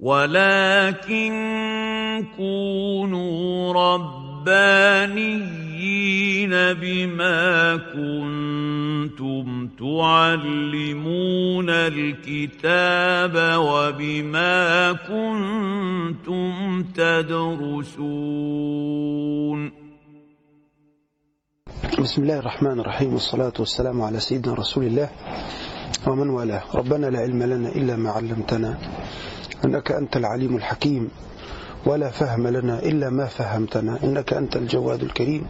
ولكن كونوا ربانيين بما كنتم تعلمون الكتاب وبما كنتم تدرسون بسم الله الرحمن الرحيم والصلاة والسلام على سيدنا رسول الله ومن والاه. ربنا لا علم لنا إلا ما علمتنا إنك أنت العليم الحكيم. ولا فهم لنا إلا ما فهمتنا إنك أنت الجواد الكريم.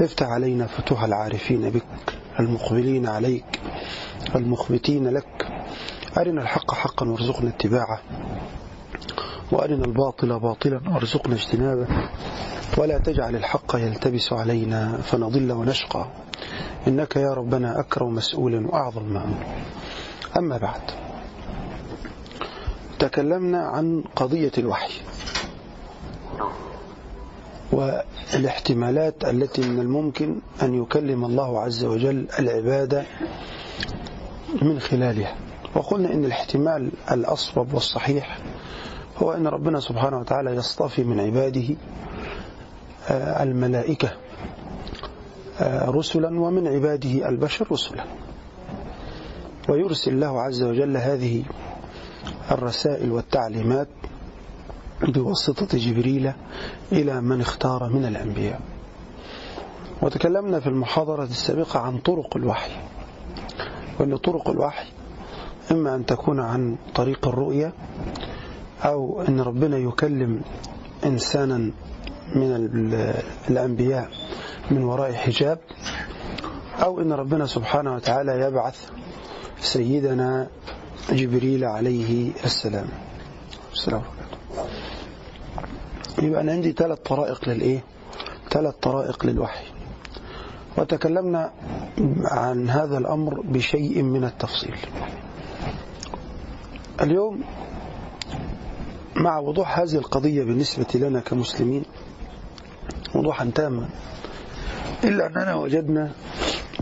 افتح علينا فتوح العارفين بك المقبلين عليك المخبتين لك. أرنا الحق حقا وارزقنا اتباعه وأرنا الباطل باطلا وارزقنا اجتنابه. ولا تجعل الحق يلتبس علينا فنضل ونشقى. إنك يا ربنا أكرم مسؤول وأعظم مأمول أما بعد تكلمنا عن قضية الوحي والاحتمالات التي من الممكن أن يكلم الله عز وجل العبادة من خلالها. وقلنا إن الاحتمال الأصوب والصحيح هو أن ربنا سبحانه وتعالى يصطفي من عباده الملائكة رسلا ومن عباده البشر رسلا. ويرسل الله عز وجل هذه الرسائل والتعليمات بواسطة جبريل إلى من اختار من الأنبياء. وتكلمنا في المحاضرة السابقة عن طرق الوحي. وأن طرق الوحي إما أن تكون عن طريق الرؤية أو أن ربنا يكلم إنسانا من الأنبياء من وراء حجاب أو أن ربنا سبحانه وتعالى يبعث سيدنا جبريل عليه السلام. السلام يبقى أنا عندي ثلاث طرائق للإيه؟ ثلاث طرائق للوحي. وتكلمنا عن هذا الأمر بشيء من التفصيل. اليوم مع وضوح هذه القضية بالنسبة لنا كمسلمين وضوحا تاما. إلا أننا وجدنا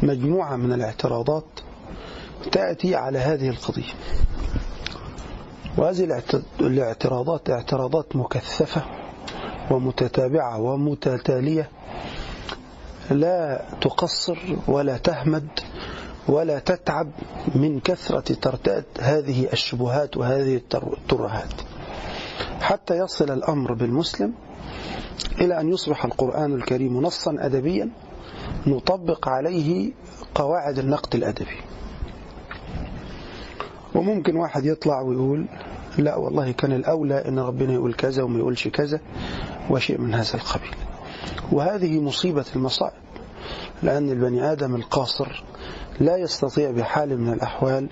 مجموعة من الاعتراضات تأتي على هذه القضية. وهذه الاعتراضات اعتراضات مكثفة ومتتابعة ومتتالية. لا تقصر ولا تهمد ولا تتعب من كثرة ترتاد هذه الشبهات وهذه الترهات. حتى يصل الأمر بالمسلم إلى أن يصبح القرآن الكريم نصا أدبيا نطبق عليه قواعد النقد الأدبي. وممكن واحد يطلع ويقول لا والله كان الأولى أن ربنا يقول كذا وما يقولش كذا وشيء من هذا القبيل. وهذه مصيبة المصائب لأن البني آدم القاصر لا يستطيع بحال من الأحوال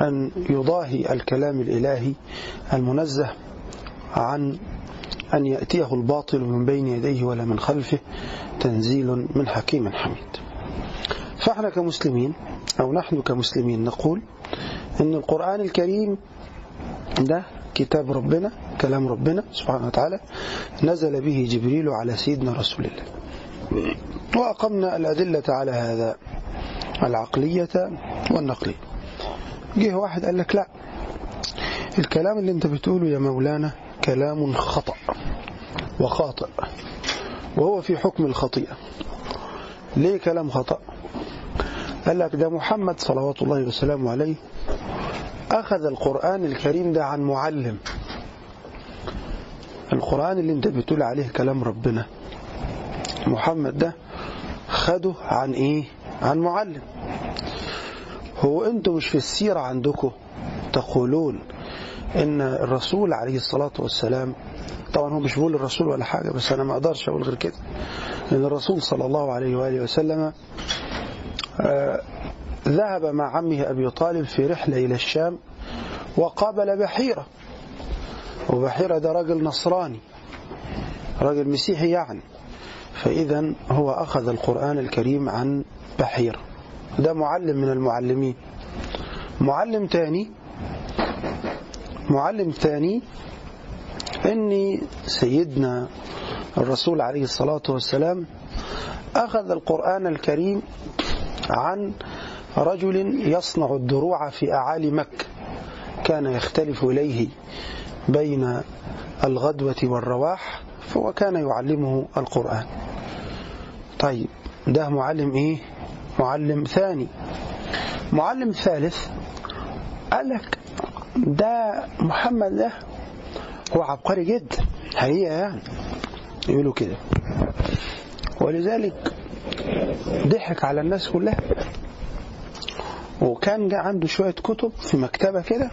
أن يضاهي الكلام الإلهي المنزه عن أن يأتيه الباطل من بين يديه ولا من خلفه تنزيل من حكيم حميد. فإحنا كمسلمين أو نحن كمسلمين نقول أن القرآن الكريم ده كتاب ربنا كلام ربنا سبحانه وتعالى نزل به جبريل على سيدنا رسول الله. وأقمنا الأدلة على هذا العقلية والنقلية. جه واحد قال لك لا الكلام اللي أنت بتقوله يا مولانا كلام خطأ وخاطئ وهو في حكم الخطيئة. ليه كلام خطأ؟ قال لك ده محمد صلوات الله وسلامه عليه أخذ القرآن الكريم ده عن معلم. القرآن اللي انت بتقول عليه كلام ربنا. محمد ده خده عن إيه؟ عن معلم. هو أنتم مش في السيرة عندكم تقولون إن الرسول عليه الصلاة والسلام طبعا هو مش بيقول الرسول ولا حاجة بس أنا ما أقدرش أقول غير كده. إن الرسول صلى الله عليه وآله وسلم آه ذهب مع عمه أبي طالب في رحلة إلى الشام وقابل بحيرة. وبحيرة ده راجل نصراني راجل مسيحي يعني. فإذا هو أخذ القرآن الكريم عن بحيرة. ده معلم من المعلمين. معلم تاني معلم ثاني أن سيدنا الرسول عليه الصلاة والسلام أخذ القرآن الكريم عن رجل يصنع الدروع في أعالي مكة. كان يختلف إليه بين الغدوة والرواح فهو كان يعلمه القرآن. طيب ده معلم إيه؟ معلم ثاني. معلم ثالث قال لك ده محمد ده هو عبقري جدا حقيقة يعني يقولوا كده. ولذلك ضحك على الناس كلها. وكان جاء عنده شوية كتب في مكتبة كده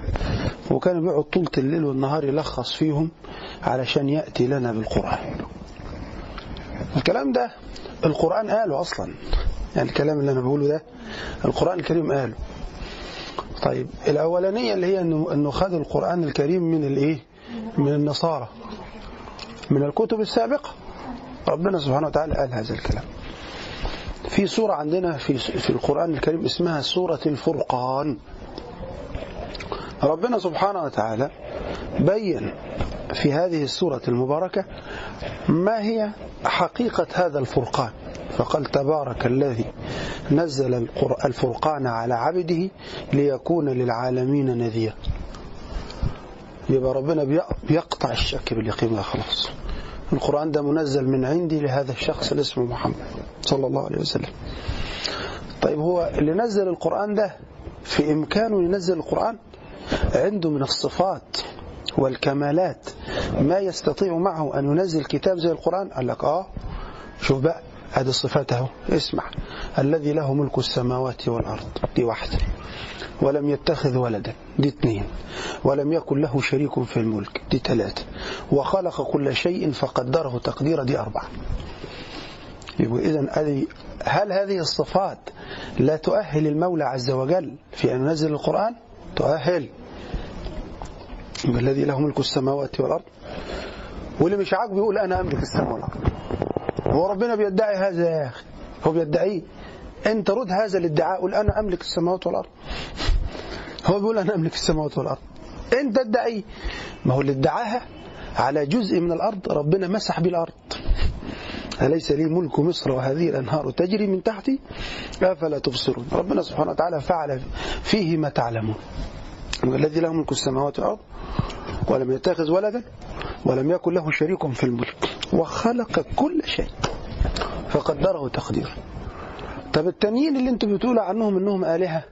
وكان بيقعد طولة الليل والنهار يلخص فيهم علشان يأتي لنا بالقرآن. الكلام ده القرآن قاله أصلا يعني الكلام اللي أنا بقوله ده القرآن الكريم قاله. طيب الأولانية اللي هي أنه, خد القرآن الكريم من الإيه؟ من النصارى. من الكتب السابقة. ربنا سبحانه وتعالى قال هذا الكلام. في سورة عندنا في في القرآن الكريم اسمها سورة الفرقان. ربنا سبحانه وتعالى بين في هذه السورة المباركة ما هي حقيقة هذا الفرقان. فقال تبارك الذي نزل الفرقان على عبده ليكون للعالمين نذيرا. يبقى ربنا بيقطع الشك باليقين خلاص. القرآن ده منزل من عندي لهذا الشخص اللي اسمه محمد صلى الله عليه وسلم. طيب هو اللي نزل القرآن ده في إمكانه ينزل القرآن عنده من الصفات والكمالات ما يستطيع معه أن ينزل كتاب زي القرآن؟ قال لك آه. شوف بقى هذه صفاته اسمع. الذي له ملك السماوات والأرض دي واحدة. ولم يتخذ ولدا دي اثنين. ولم يكن له شريك في الملك دي ثلاثة. وخلق كل شيء فقدره تقدير دي أربعة. يبقى إذا هل هذه الصفات لا تؤهل المولى عز وجل في أن ينزل القرآن؟ تؤهل. الذي له ملك السماوات والأرض. واللي مش عاجبه يقول أنا أملك السماء والأرض. هو ربنا بيدعي هذا يا أخي. هو بيدعيه أنت رد هذا الادعاء قول أنا أملك السماوات والأرض. هو بيقول أنا أملك السماوات والأرض. أنت ادعي. ما هو اللي ادعاها على جزء من الأرض ربنا مسح بالأرض. أليس لي ملك مصر وهذه الأنهار تجري من تحتي؟ أفلا تبصرون. ربنا سبحانه وتعالى فعل فيه ما تعلمون. الذي له ملك السماوات والأرض ولم يتخذ ولدا ولم يكن له شريك في الملك وخلق كل شيء فقدره تقدير. طب التانيين اللي أنتم بتقولوا عنهم إنهم آلهة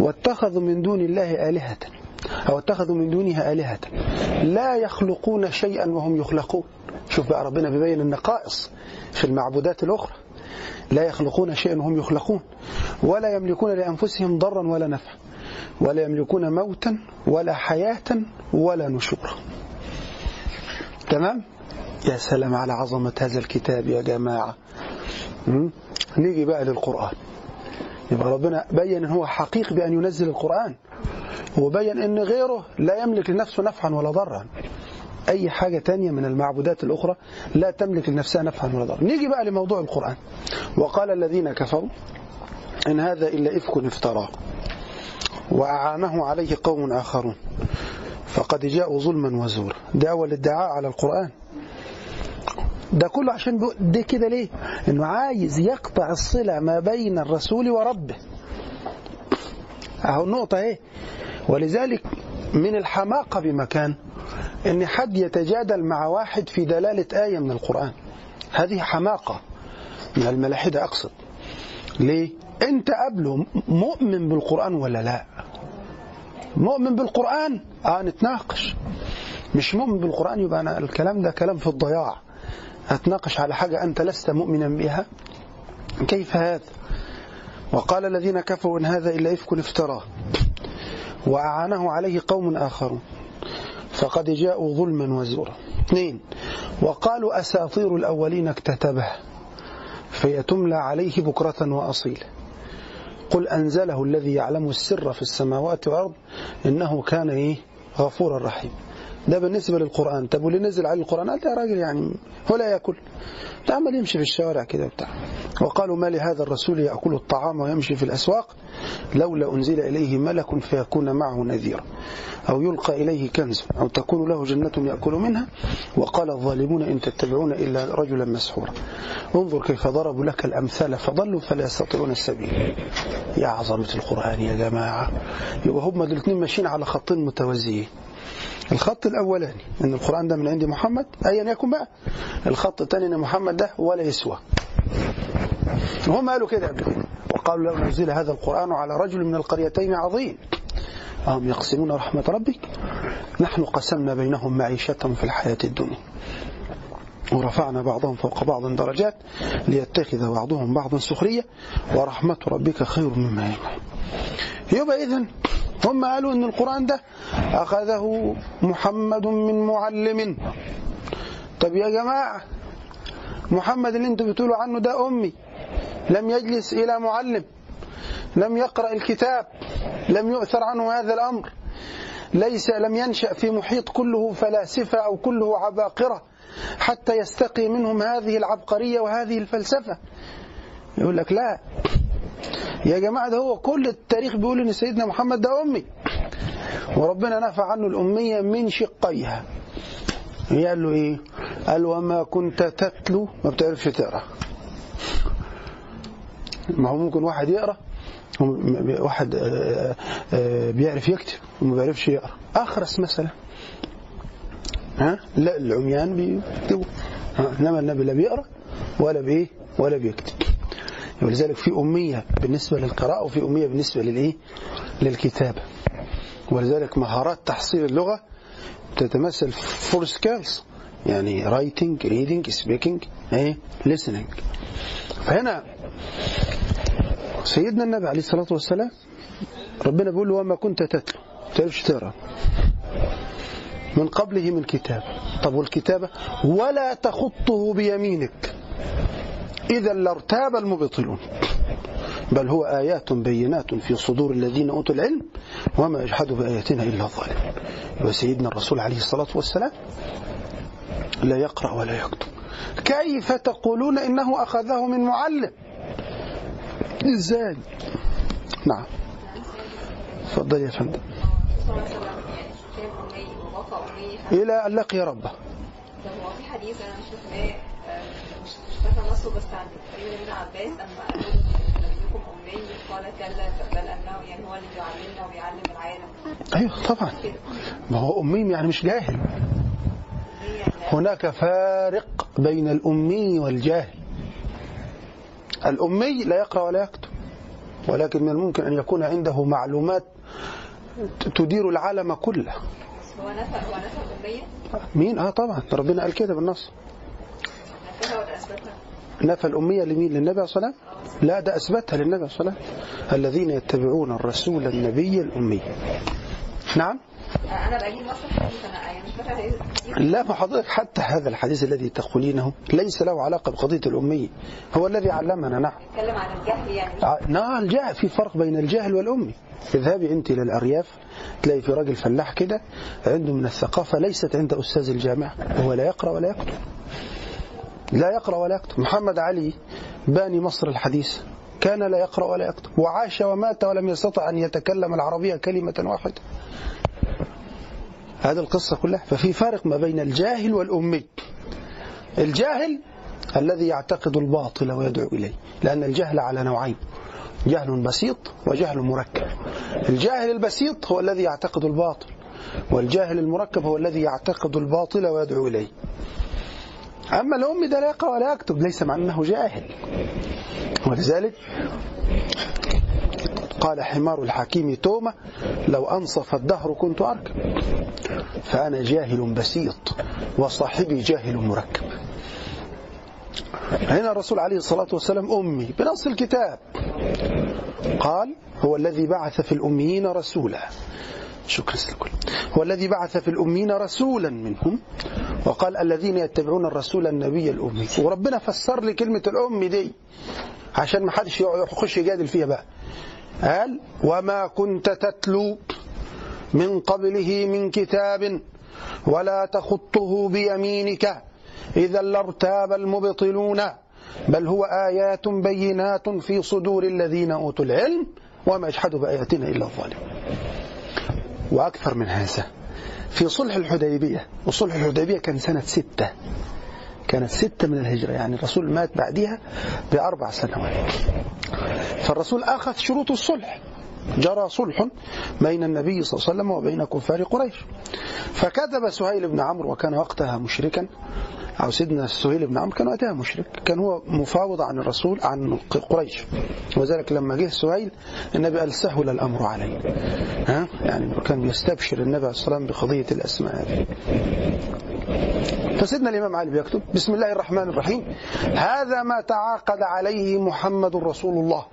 واتخذوا من دون الله آلهة أو اتخذوا من دونها آلهة لا يخلقون شيئا وهم يخلقون. شوف بقى ربنا بيبين النقائص في المعبودات الأخرى. لا يخلقون شيئا وهم يخلقون ولا يملكون لأنفسهم ضرا ولا نفعا. ولا يملكون موتا ولا حياة ولا نشورا. تمام؟ يا سلام على عظمة هذا الكتاب يا جماعة. نيجي بقى للقرآن. يبقى ربنا بين إن هو حقيق بأن ينزل القرآن وبين إن غيره لا يملك لنفسه نفعا ولا ضرا. أي حاجة تانية من المعبودات الأخرى لا تملك لنفسها نفعا ولا ضرا. نيجي بقى لموضوع القرآن. وقال الذين كفروا إن هذا إلا إفك افتراه. وأعانه عليه قوم آخرون. فقد جاءوا ظلما وزورا. ده أول ادعاء على القرآن. ده كله عشان ده كده ليه؟ إنه عايز يقطع الصلة ما بين الرسول وربه. أهو النقطة إيه؟ ولذلك من الحماقة بمكان إن حد يتجادل مع واحد في دلالة آية من القرآن. هذه حماقة من الملاحدة أقصد. ليه؟ أنت قبله مؤمن بالقرآن ولا لا؟ مؤمن بالقرآن؟ آه نتناقش. مش مؤمن بالقرآن يبقى أنا الكلام ده كلام في الضياع. أتناقش على حاجة أنت لست مؤمنا بها؟ كيف هذا؟ وقال الذين كفروا إن هذا إلا إفك افتراه. وأعانه عليه قوم آخرون. فقد جاءوا ظلما وزورا. اثنين وقالوا أساطير الأولين اكتتبه. فيتملى عليه بكرة وأصيلا قل أنزله الذي يعلم السر في السماوات والأرض إنه كان إيه؟ غفورا رحيم. ده بالنسبة للقرآن. طب واللي نزل عليه القرآن؟ قال يا راجل يعني هو لا يأكل تعمل يمشي في الشوارع كده بتاع وقالوا ما لهذا الرسول يأكل الطعام ويمشي في الأسواق؟ لولا أنزل إليه ملك فيكون معه نذيرا. أو يلقى إليه كنز أو تكون له جنة يأكل منها. وقال الظالمون إن تتبعون إلا رجلا مسحورا. انظر كيف ضربوا لك الأمثال فضلوا فلا يستطيعون السبيل. يا عظمة القرآن يا جماعة. يبقى هم الاثنين ماشيين على خطين متوازيين. الخط الأولاني أن القرآن ده من عند محمد أيا يكن بقى. الخط الثاني أن محمد ده ولا يسوى. هم قالوا كده قبل وقالوا لو نزل هذا القرآن على رجل من القريتين عظيم. أهم يقسمون رحمة ربك؟ نحن قسمنا بينهم معيشتهم في الحياة الدنيا. ورفعنا بعضهم فوق بعض درجات ليتخذ بعضهم بعضا سخرية ورحمة ربك خير مما يجمعون يبقى إذن هم قالوا إن القرآن ده أخذه محمد من معلم. طب يا جماعة محمد اللي أنتوا بتقولوا عنه ده أمي لم يجلس إلى معلم. لم يقرأ الكتاب لم يؤثر عنه هذا الأمر. ليس لم ينشأ في محيط كله فلاسفة أو كله عباقرة حتى يستقي منهم هذه العبقرية وهذه الفلسفة. يقول لك لا. يا جماعة ده هو كل التاريخ بيقول إن سيدنا محمد ده أمي. وربنا نفى عنه الأمية من شقيها. قال له إيه؟ قال وما كنت تتلو؟ ما بتعرفش تقرأ. ما هو ممكن واحد يقرأ واحد بيعرف يكتب وما بيعرفش يقرأ. اخرس مثلا ها؟ لا العميان بيكتبوا. إنما النبي لا بيقرأ ولا بإيه؟ ولا بيكتب. ولذلك في أمية بالنسبة للقراءة وفي أمية بالنسبة للإيه؟ للكتابة. ولذلك مهارات تحصيل اللغة تتمثل four skills يعني writing, reading, speaking, إيه؟ listening. فهنا سيدنا النبي عليه الصلاة والسلام ربنا بيقول له وما كنت تتلو. تعرفش تقرا من قبله من كتاب. طب والكتابة ولا تخطه بيمينك. إذا لارتاب المبطلون. بل هو آيات بينات في صدور الذين أوتوا العلم وما يجحد بآياتنا إلا الظالم. وسيدنا الرسول عليه الصلاة والسلام لا يقرأ ولا يكتب. كيف تقولون إنه أخذه من معلم؟ إزاي؟ نعم. تفضل يا فندم. إلى أن لقي ربه. هو في حديث أنا مش مش فاكره بس عن تقريبا ابن عباس امي قال انه يعني هو اللي بيعلمنا العالم أيوه طبعا. ما هو أمي يعني مش جاهل. هناك فارق بين الأمي والجاهل. الأمي لا يقرأ ولا يكتب. ولكن من الممكن أن يكون عنده معلومات تدير العالم كله. مين؟ آه طبعا ربنا قال كده بالنص؟ نفى الأمية لمين؟ للنبي صلى الله عليه وسلم. لا ده أثبتها للنبي صلى الله عليه وسلم. الذين يتبعون الرسول النبي الأمي. نعم. بجيب أنا يعني لا ما حضرتك حتى هذا الحديث الذي تقولينه ليس له علاقة بقضية الأمية. هو الذي علمنا نعم. بيتكلم عن الجهل يعني. ع- نعم الجهل في فرق بين الجاهل والأمي. اذهبي أنت إلى الأرياف تلاقي في راجل فلاح كده عنده من الثقافة ليست عند أستاذ الجامعة وهو لا يقرأ ولا يكتب. لا يقرأ ولا يكتب. محمد علي باني مصر الحديث. كان لا يقرأ ولا يكتب. وعاش ومات ولم يستطع أن يتكلم العربية كلمة واحدة. هذه القصة كلها. ففي فرق ما بين الجاهل والأمي. الجاهل الذي يعتقد الباطل ويدعو إليه. لأن الجهل على نوعين. جهل بسيط وجهل مركب. الجاهل البسيط هو الذي يعتقد الباطل. والجاهل المركب هو الذي يعتقد الباطل ويدعو إليه. أما الأم ده لا يقرأ ولا يكتب ليس مع أنه جاهل. ولذلك قال حمار الحكيم تومة لو أنصف الدهر كنت أركب. فأنا جاهل بسيط وصاحبي جاهل مركب. هنا الرسول عليه الصلاة والسلام أمي بنص الكتاب قال هو الذي بعث في الأميين رسولا. شكرا لكم هو الذي بعث في الأميين رسولا منهم. وقال الذين يتبعون الرسول النبي الأمي. وربنا فسر لي كلمة الأمي دي. عشان ما حدش يخش يجادل فيها بقى. قال وما كنت تتلو من قبله من كتاب ولا تخطه بيمينك إذا لارتاب المبطلون. بل هو آيات بينات في صدور الذين أوتوا العلم وما يجحد بآياتنا إلا الظالم وأكثر من هذا. في صلح الحديبية وصلح الحديبية كان سنة ستة. كانت ستة من الهجرة يعني الرسول مات بعدها بأربع سنوات. فالرسول أخذ شروط الصلح. جرى صلح بين النبي صلى الله عليه وسلم وبين كفار قريش. فكتب سهيل بن عمرو وكان وقتها مشركا. أو سيدنا سهيل بن عمرو كان وقتها مشرك. كان هو مفاوض عن الرسول عن قريش. وذلك لما جه سهيل النبي قال سهل الأمر عليه ها؟ يعني كان يستبشر النبي عليه الصلاة والسلام بقضية الأسماء هذه فسيدنا الإمام علي بيكتب بسم الله الرحمن الرحيم. هذا ما تعاقد عليه محمد رسول الله.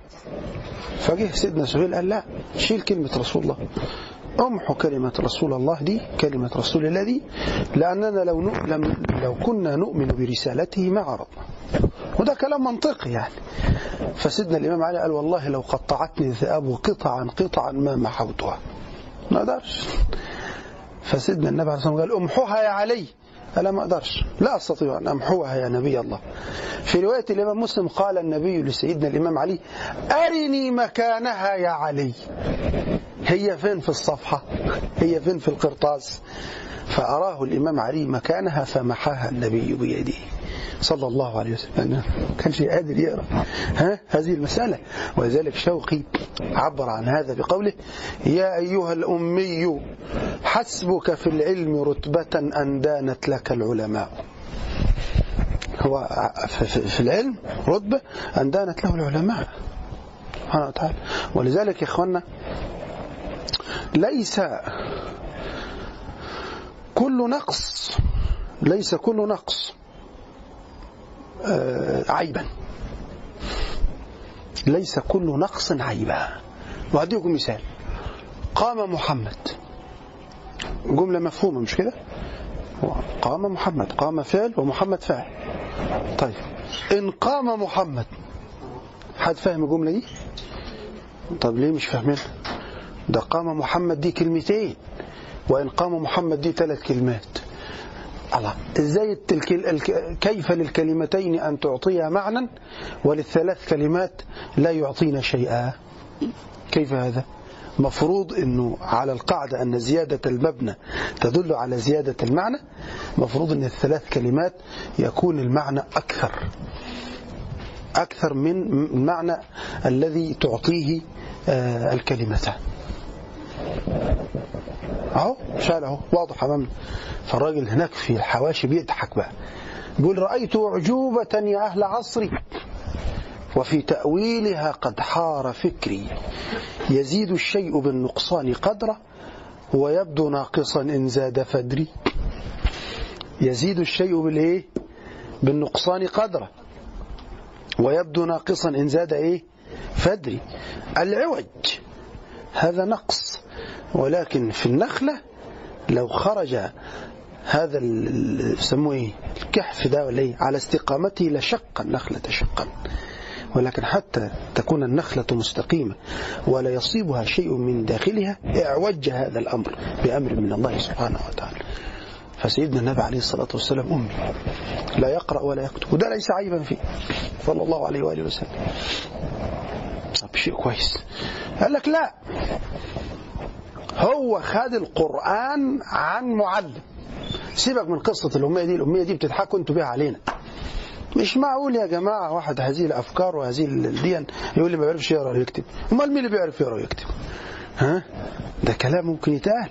فجه سيدنا سهيل قال لا شيل كلمة رسول الله. امحو كلمة رسول الله دي كلمة رسول الله دي لأننا لو لم لو كنا نؤمن برسالته ما عرضنا وده كلام منطقي يعني. فسيدنا الإمام علي قال والله لو قطعتني الذئاب قطعا قطعا ما محوتها. ما أقدرش فسيدنا النبي عليه الصلاة والسلام قال امحوها يا علي. ألا ما أقدرش. لا أستطيع أن أمحوها يا نبي الله. في رواية الإمام مسلم قال النبي لسيدنا الإمام علي أرني مكانها يا علي. هي فين في الصفحة؟ هي فين في القرطاس؟ فأراه الإمام علي مكانها فمحاها النبي بيده. صلى الله عليه وسلم. كانش قادر يقرأ. ها؟ هذه المسألة. ولذلك شوقي عبر عن هذا بقوله يا أيها الأمي حسبك في العلم رتبة أن دانت لك العلماء. هو في العلم رتبة أن دانت له العلماء. سبحانه وتعالى. ولذلك يا إخوانا ليس كل نقص ليس كل نقص عيبا. ليس كل نقص عيبا. وأديكم مثال. قام محمد. جملة مفهومة مش كده؟ قام محمد. قام فعل ومحمد فعل طيب. إن قام محمد. حد فاهم الجملة دي؟ طب ليه مش فاهمين؟ ده قام محمد دي كلمتين وإن قام محمد دي ثلاث كلمات. الله. إزاي. كيف للكلمتين أن تعطيها معنى وللثلاث كلمات لا يعطينا شيئا؟ كيف هذا؟ مفروض أنه على القاعدة أن زيادة المبنى تدل على زيادة المعنى مفروض أن الثلاث كلمات يكون المعنى أكثر. أكثر من المعنى الذي تعطيه آه الكلمتان. أهو شال أهو واضح امامنا فالراجل هناك في الحواشي بيضحك بقى. بيقول رأيت أعجوبة يا أهل عصري وفي تأويلها قد حار فكري. يزيد الشيء بالنقصان قدره ويبدو ناقصا إن زاد فدري. يزيد الشيء بالإيه؟ بالنقصان قدره ويبدو ناقصا إن زاد إيه؟ فدري. العوج هذا نقص. ولكن في النخلة لو خرج هذا يسموه إيه؟ الكحف ده ولا إيه؟ على استقامته لشق النخلة شقا. ولكن حتى تكون النخلة مستقيمة ولا يصيبها شيء من داخلها اعوج هذا الأمر بأمر من الله سبحانه وتعالى. فسيدنا النبي عليه الصلاة والسلام أمي لا يقرأ ولا يكتب وده ليس عيبا فيه. صلى الله عليه وآله وسلم. طب شيء كويس. قال لك لا. هو خد القرآن عن معلم. سيبك من قصة الأمية دي الأمية دي بتضحكوا أنتوا بيها علينا. مش معقول يا جماعة واحد هذه الأفكار وهذه الدين يقول لي ما بيعرفش يقرأ ويكتب أمال مين اللي بيعرف يقرأ ويكتب؟ ها؟ ده كلام ممكن يتقال.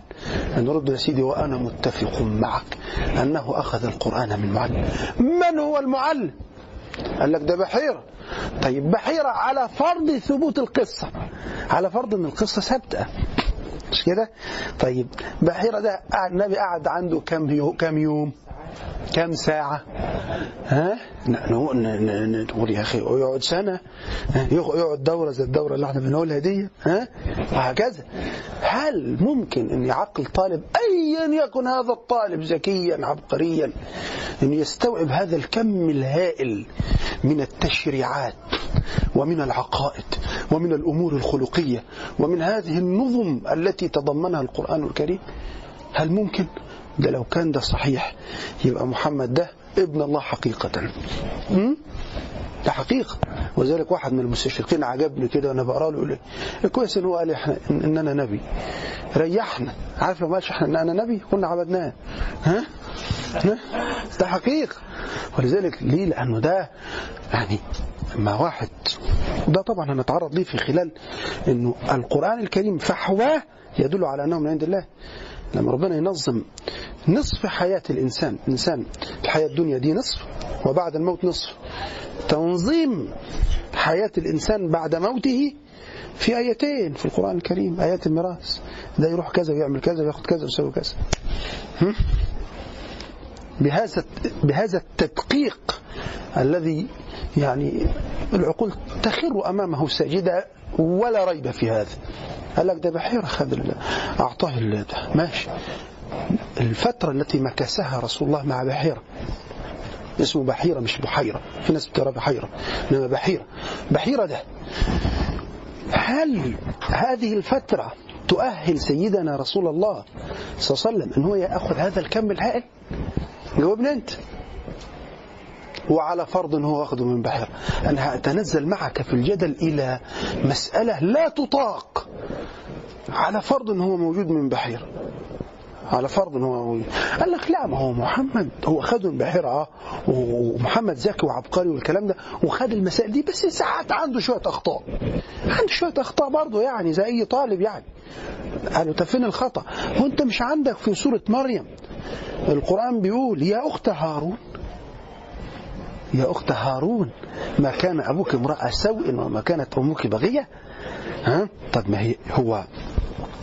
نرد يا سيدي وأنا متفق معك أنه أخذ القرآن من معلم. من هو المعلم؟ قال لك ده بحيرة. طيب بحيرة على فرض ثبوت القصة. على فرض أن القصة ثابتة. مش كده؟ طيب بحيرة ده النبي قعد عنده كم يوم كم يوم؟ كم ساعة؟ ها؟ نقول يا أخي يقعد سنة. يقعد دورة زي الدورة اللي إحنا بنقولها دي. ها؟ وهكذا. هل ممكن أن يعقل طالب أيا يكن هذا الطالب ذكيا عبقريا أن يستوعب هذا الكم الهائل من التشريعات ومن العقائد ومن الأمور الخلقية ومن هذه النظم التي تضمنها القرآن الكريم؟ هل ممكن؟ ده لو كان ده صحيح يبقى محمد ده ابن الله حقيقة. ده حقيقة. وذلك واحد من المستشرقين عجبني كده وأنا بقرأ له يقول لي كويس إن هو قال إحنا ان أنا نبي. ريحنا. عارف لو ما قالش إحنا إن أنا نبي؟ كنا عبدناه. ها؟ ده حقيقة. ولذلك ليه؟ لأنه ده يعني لما واحد. ده طبعا هنتعرض ليه في خلال إنه القرآن الكريم فحواه يدل على أنه من عند الله. لما ربنا ينظم نصف حياة الإنسان الإنسان الحياة الدنيا دي نصف وبعد الموت نصف. تنظيم حياة الإنسان بعد موته في آيتين في القرآن الكريم. آيات الميراث. ده يروح كذا ويعمل كذا وياخد كذا ويسوي كذا؟ بهذا بهذا التدقيق الذي يعني العقول تخر أمامه ساجده ولا ريب في هذا. قال لك ده ال- أعطاه ال- ده ماشي. الفترة التي مكثها رسول الله مع بحيرة اسمه بحيرة مش بحيرة. في ناس بتقرأ بحيرة إنما بحيرة. بحيرة ده هل هذه الفترة تؤهل سيدنا رسول الله صلى الله عليه وسلم إن هو يأخذ هذا الكم الهائل؟ جاوبني أنت. وعلى فرض هو واخده من بحر. أنا أتنزل معك في الجدل إلى مسألة لا تطاق. على فرض هو موجود من بحيرة. على فرض هو موجود قال لك لا ما هو محمد هو خده من بحيرة آه ومحمد ذكي وعبقري والكلام ده وخد المسائل دي بس ساعات عنده شوية أخطاء عنده شوية أخطاء برضه يعني زي أي طالب يعني. قالوا طب فين الخطأ؟ هو أنت مش عندك في سورة مريم القرآن بيقول يا أخت هارون يا أخت هارون ما كان أبوك امرأة سوء وما كانت أمك بغية؟ ها؟ طب ما هي هو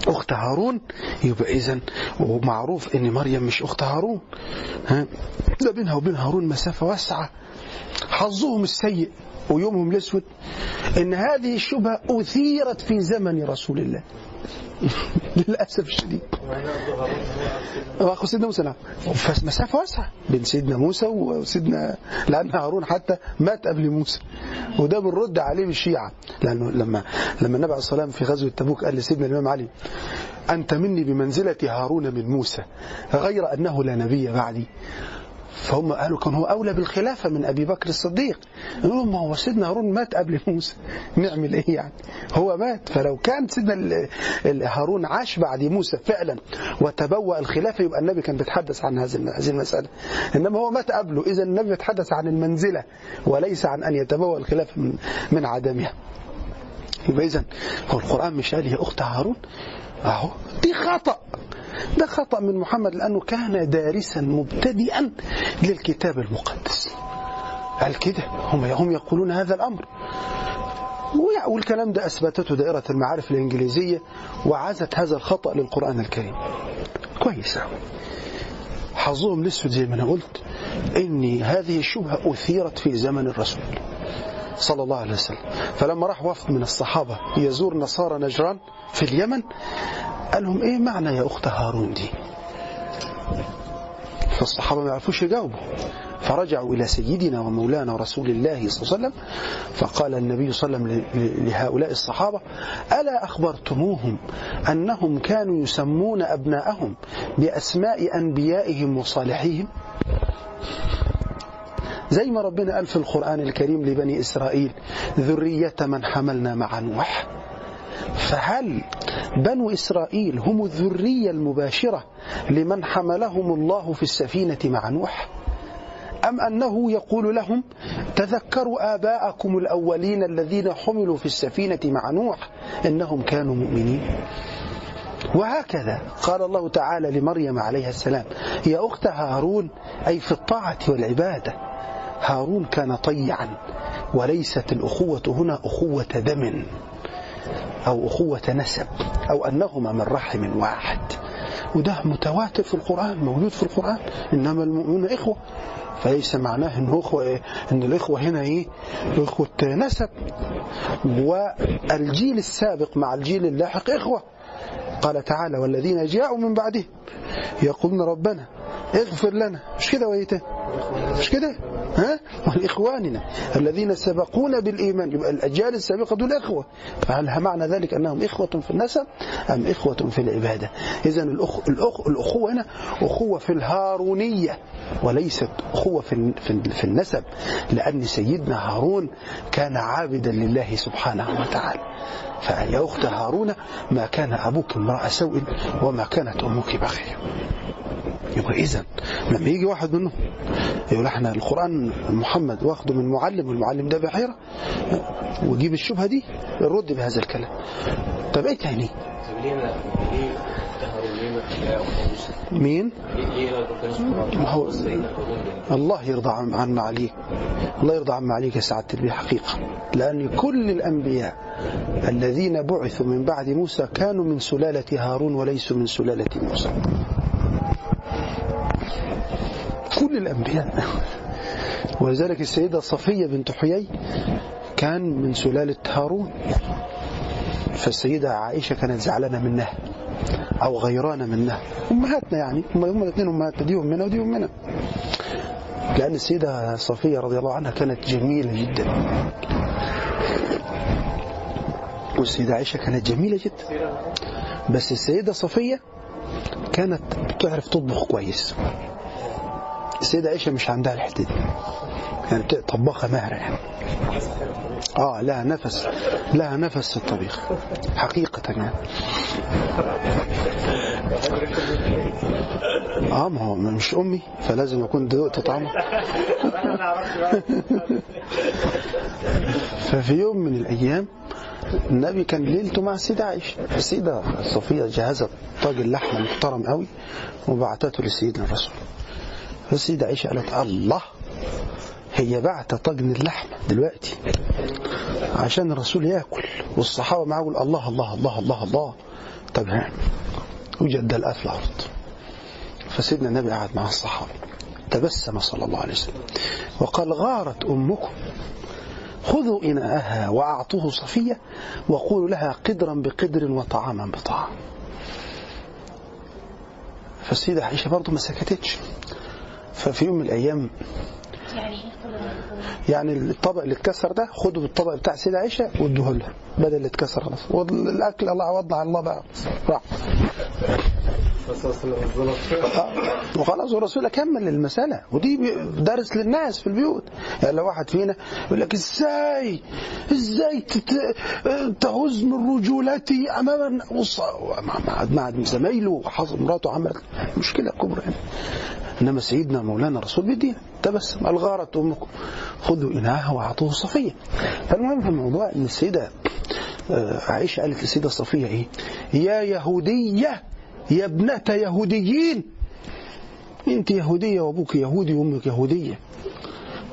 أخت هارون يبقى إذا ومعروف إن مريم مش أخت هارون. ها؟ ده بينها وبين هارون مسافة واسعة. حظهم السيء ويومهم الأسود إن هذه الشبهة أثيرت في زمن رسول الله. للأسف الشديد. أخو سيدنا موسى نعم. مسافة واسعة بين سيدنا موسى وسيدنا لأن هارون حتى مات قبل موسى وده بنرد عليه بالشيعة. لأنه لما لما النبي عليه والسلام في غزوة تبوك قال لسيدنا الإمام علي أنت مني بمنزلة هارون من موسى غير أنه لا نبي بعدي. فهم قالوا كان هو أولى بالخلافة من أبي بكر الصديق. يقولوا ما هو سيدنا هارون مات قبل موسى. نعمل إيه يعني؟ هو مات. فلو كان سيدنا هارون عاش بعد موسى فعلا وتبوأ الخلافة يبقى النبي كان بيتحدث عن هذه هذه المسألة. إنما هو مات قبله. إذا النبي بيتحدث عن المنزلة وليس عن أن يتبوأ الخلافة من, من عدمها. يبقى إذا هو القرآن مش قال يا أخت هارون؟ أهو. دي خطأ. ده خطأ من محمد لأنه كان دارسا مبتدئا للكتاب المقدس. قال كده هم هم يقولون هذا الأمر. والكلام ده أثبتته دائرة المعارف الإنجليزية وعزت هذا الخطأ للقرآن الكريم. كويس. حظهم الأسود زي ما أنا قلت إن هذه الشبهة أثيرت في زمن الرسول صلى الله عليه وسلم. فلما راح وفد من الصحابة يزور نصارى نجران في اليمن قال لهم إيه معنى يا أخت هارون دي؟ فالصحابة ما يعرفوش يجاوبوا. فرجعوا إلى سيدنا ومولانا رسول الله صلى الله عليه وسلم فقال النبي صلى الله عليه وسلم لهؤلاء الصحابة ألا أخبرتموهم أنهم كانوا يسمون أبناءهم بأسماء أنبيائهم وصالحيهم؟ زي ما ربنا قال في القرآن الكريم لبني إسرائيل ذرية من حملنا مع نوح. فهل بنو إسرائيل هم الذرية المباشرة لمن حملهم الله في السفينة مع نوح. أم أنه يقول لهم تذكروا آباءكم الأولين الذين حملوا في السفينة مع نوح إنهم كانوا مؤمنين؟ وهكذا قال الله تعالى لمريم عليها السلام يا أخت هارون أي في الطاعة والعبادة هارون كان طيعا وليست الأخوة هنا أخوة دم. أو أخوة نسب أو أنهما من رحم واحد. وده متواتر في القرآن موجود في القرآن. إنما المؤمنون إخوة. فليس معناه إن أخوة إيه؟ إن الإخوة هنا إيه؟ إخوة نسب. والجيل السابق مع الجيل اللاحق إخوة. قال تعالى والذين جاءوا من بعده يقولون ربنا اغفر لنا. مش كده ويته؟ مش كده؟ ها؟ ولإخواننا الذين سبقونا بالإيمان. يبقى الأجيال السابقة دول إخوة. فهل معنى ذلك أنهم إخوة في النسب أم إخوة في العبادة؟ إذا الأخ... الأخ... الأخوة هنا أخوة في الهارونية وليست أخوة في... في النسب لأن سيدنا هارون كان عابدا لله سبحانه وتعالى. فيا أخت هارون ما كان أبوك امرأة سوء وما كانت أمك بغية يبقى إذا لما يجي واحد منهم يقول إحنا القرآن محمد واخده من معلم والمعلم ده بحيرة ويجيب الشبهة دي الرد بهذا الكلام. طب إيه تاني؟ ليه ليه ما مين؟ ما هو الله يرضى عن عن معاليك الله يرضى عن معاليك يا سعادة البيه حقيقة. لأن كل الأنبياء الذين بعثوا من بعد موسى كانوا من سلالة هارون وليسوا من سلالة موسى. كل الأنبياء. ولذلك السيدة صفية بنت حيي كان من سلالة هارون. فالسيدة عائشة كانت زعلانة منها. أو غيرانة منها. أمهاتنا يعني. هم هم الاثنين أمهاتنا. دي أمنا ودي أمنا. لأن السيدة صفية رضي الله عنها كانت جميلة جدا. والسيدة عائشة كانت جميلة جدا. بس السيدة صفية كانت بتعرف تطبخ كويس. السيدة عائشة مش عندها الحتة دي. كانت طباخة ماهرة يعني. آه لها نفس. لها نفس الطبيخ. حقيقة يعني. آه ما هو مش أمي فلازم اكون دقت طعمه. ففي يوم من الأيام النبي كان ليلته مع السيدة عائشة. السيدة صفية جهزت طاجن لحمة محترم قوي وبعتته لسيدنا الرسول. فالسيدة عائشة قالت الله! هي بعت طاجن اللحمة دلوقتي عشان الرسول ياكل والصحابة معاه يقول الله الله الله الله الله. طب وجد دلقات في الأرض. فسيدنا النبي قعد مع الصحابة تبسم صلى الله عليه وسلم. وقال غارت أمكم خذوا إناءها وأعطوه صفية وقولوا لها قدرا بقدر وطعاما بطعام. فالسيدة عائشة برضه ما سكتتش. ففي يوم من الأيام يعني الطبق اللي اتكسر ده خده بالطبق بتاع سيدة عائشة وادوه لها بدل اللي اتكسر خلاص والاكل الله عوضنا على الله بقى. راح. آه. وخلاص والرسول كمل المسألة. ودي درس للناس في البيوت. يعني لو واحد فينا يقول لك إزاي؟ إزاي تهز من رجولتي امام مع زمايله مراته عملت مشكلة كبرى. يعني إنما سيدنا مولانا الرسول بيدينا تبسم الغارت امكم خذوا اناءها وأعطوه صفية. فالمهم في الموضوع إن السيدة آه، عائشة قالت للسيدة صفية إيه؟ يا يهودية يا ابنة يهوديين. أنت يهودية وأبوك يهودي وأمك يهودية.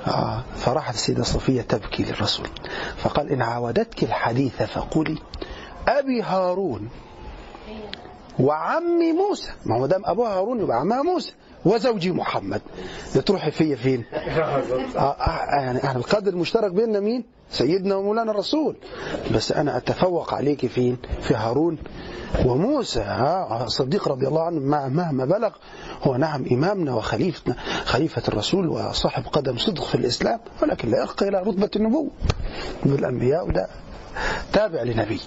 آه فراحت السيدة صفية تبكي للرسول. فقال إن عاودتك الحديث فقولي أبي هارون وعمي موسى. ما هو دام ابوها هارون يبقى عمها موسى. وزوجي محمد. تروحي فيا فين؟ آه آه يعني إحنا القدر المشترك بيننا مين؟ سيدنا ومولانا الرسول. بس أنا أتفوق عليك فين؟ في هارون وموسى. ها الصديق رضي الله عنه مهما بلغ هو نعم إمامنا وخليفتنا خليفة الرسول وصاحب قدم صدق في الإسلام ولكن لا يرقى إلى رتبة النبوة. بالانبياء وده تابع لنبي.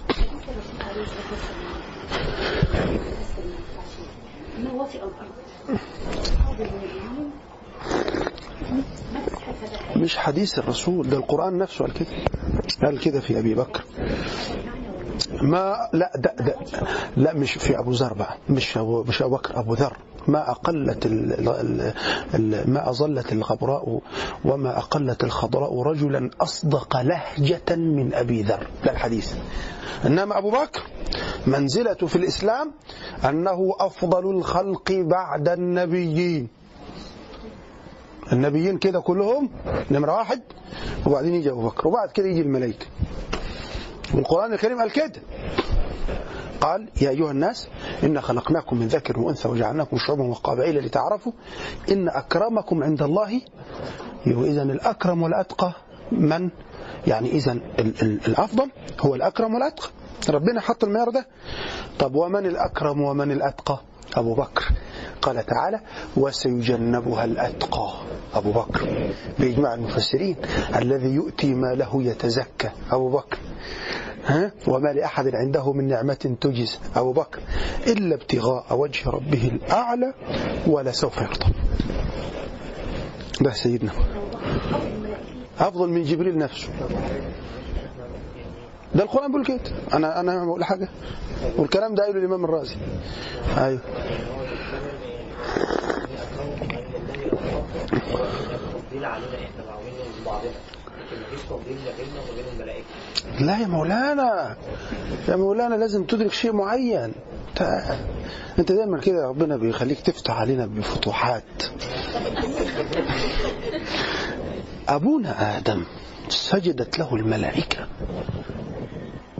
ما وطئ الأرض مش حديث الرسول ده القرآن نفسه قال كده قال كده في أبي بكر. ما لا ده ده لا مش في أبو ذر بقى مش أبو مش أبو بكر أبو ذر. ما أقلت ما أظلت الغبراء وما أقلت الخضراء رجلا أصدق لهجة من أبي ذر. ده الحديث. إنما أبو بكر منزلته في الإسلام أنه أفضل الخلق بعد النبيين. النبيين كده كلهم نمرة واحد وبعدين يجي أبو بكر وبعد كده يجي الملائكة. والقرآن الكريم قال كده. قال يا أيها الناس إن خلقناكم من ذكر وأنثى وجعلناكم شعوبا وقبائل لتعرفوا إن أكرمكم عند الله. إذا الأكرم والأتقى من؟ يعني إذا ال- ال- الأفضل هو الأكرم والأتقى. ربنا حط المعيار ده. طب ومن الأكرم ومن الأتقى؟ أبو بكر. قال تعالى وسيجنبها الأتقى. أبو بكر. بإجماع المفسرين. الذي يؤتي ما له يتزكى. أبو بكر. ها؟ وما لأحد عنده من نعمة تجز أبو بكر إلا ابتغاء وجه ربه الأعلى ولا سوف يرضى. ده سيدنا. أفضل من جبريل نفسه. ده القرآن بيقول كده. أنا أنا بقول حاجة. والكلام ده قايله الإمام الرازي. أيوه. علينا إحنا بعضنا الملائكة. لا يا مولانا. يا مولانا لازم تدرك شيء معين. انت دايما كده ربنا بيخليك تفتح علينا بفتوحات. أبونا آدم سجدت له الملائكة.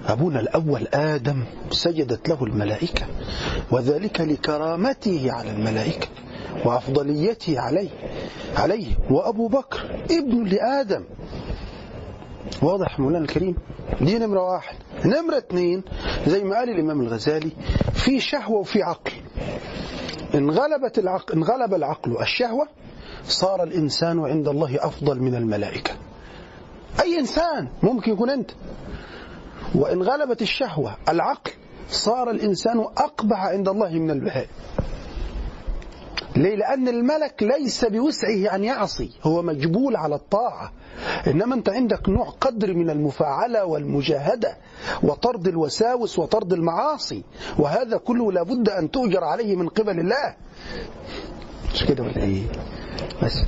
أبونا الأول آدم سجدت له الملائكة. وذلك لكرامته على الملائكة وأفضليته عليه عليه. وأبو بكر ابن لآدم. واضح مولانا الكريم. دي نمرة واحد. نمرة اتنين زي ما قال الإمام الغزالي في شهوة وفي عقل. إن غلبت العقل إن غلب العقل الشهوة صار الإنسان عند الله أفضل من الملائكة. أي إنسان ممكن يكون أنت. وإن غلبت الشهوة العقل صار الإنسان أقبح عند الله من البهائم ليه؟ لأن الملك ليس بوسعه أن يعصي هو مجبول على الطاعة. إنما أنت عندك نوع قدر من المفاعلة والمجاهدة وطرد الوساوس وطرد المعاصي وهذا كله لابد أن تؤجر عليه من قبل الله. مش كده ولا إيه؟ بس.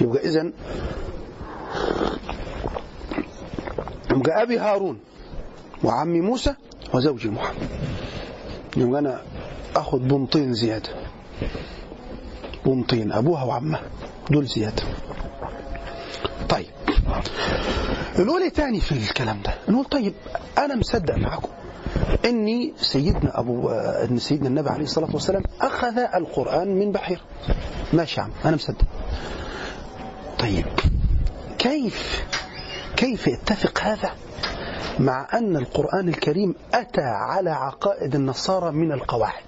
يبقى إذن يبقى أبي هارون وعمي موسى وزوجي محمد. يبقى أنا أخذ بنطين زيادة. بنطين أبوها وعمها دول زيادة. طيب. نقول إيه تاني في الكلام ده نقول طيب أنا مصدق معاكم إني سيدنا أبو إن سيدنا النبي عليه الصلاة والسلام أخذ القرآن من بحيرة. ماشي يا عم أنا مصدق. طيب. كيف كيف يتفق هذا مع أن القرآن الكريم أتى على عقائد النصارى من القواعد؟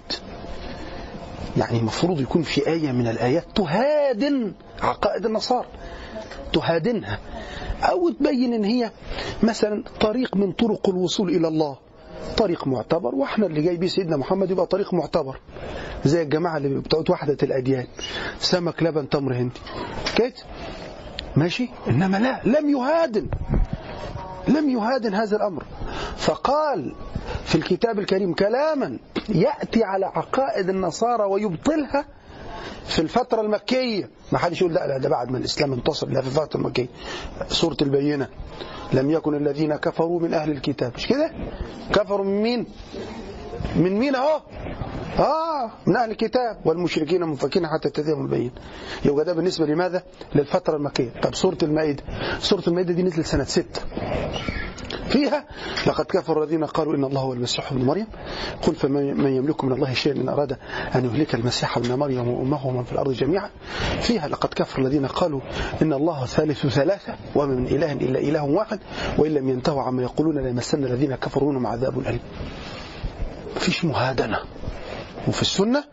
يعني المفروض يكون في آية من الآيات تهادن عقائد النصارى. تهادنها. أو تبين إن هي مثلا طريق من طرق الوصول إلى الله. طريق معتبر. وإحنا اللي جاي بيه سيدنا محمد يبقى طريق معتبر. زي الجماعة اللي بتوع وحدة الأديان. سمك لبن تمر هندي. كده ماشي؟ إنما لا. لم يهادن. لم يهادن هذا الأمر. فقال في الكتاب الكريم كلاما يأتي على عقائد النصارى ويبطلها في الفترة المكية. ما حدش يقول لا لا ده بعد ما الإسلام انتصر لا في الفترة المكية. سورة البينة. لم يكن الذين كفروا من أهل الكتاب. مش كده؟ كفروا من مين؟ من مين أهو؟ آه من أهل الكتاب. والمشركين منفكين حتى تتيهم البين يبقى ده بالنسبة لماذا؟ للفترة المكية. طب سورة المائدة. سورة المائدة دي نزلت سنة ستة. فيها لقد كفر الذين قالوا إن الله هو المسيح ابن مريم. قل فمن يملك من الله شيئا إن أراد أن يهلك المسيح ابن مريم وأمه ومن في الأرض جميعا. فيها لقد كفر الذين قالوا إن الله ثالث ثلاثة وما من إله إلا إله واحد وإن لم ينتهوا عما يقولون ليمسن الذين كفروا منهم عذاب أليم. مفيش مهادنه وفي السنة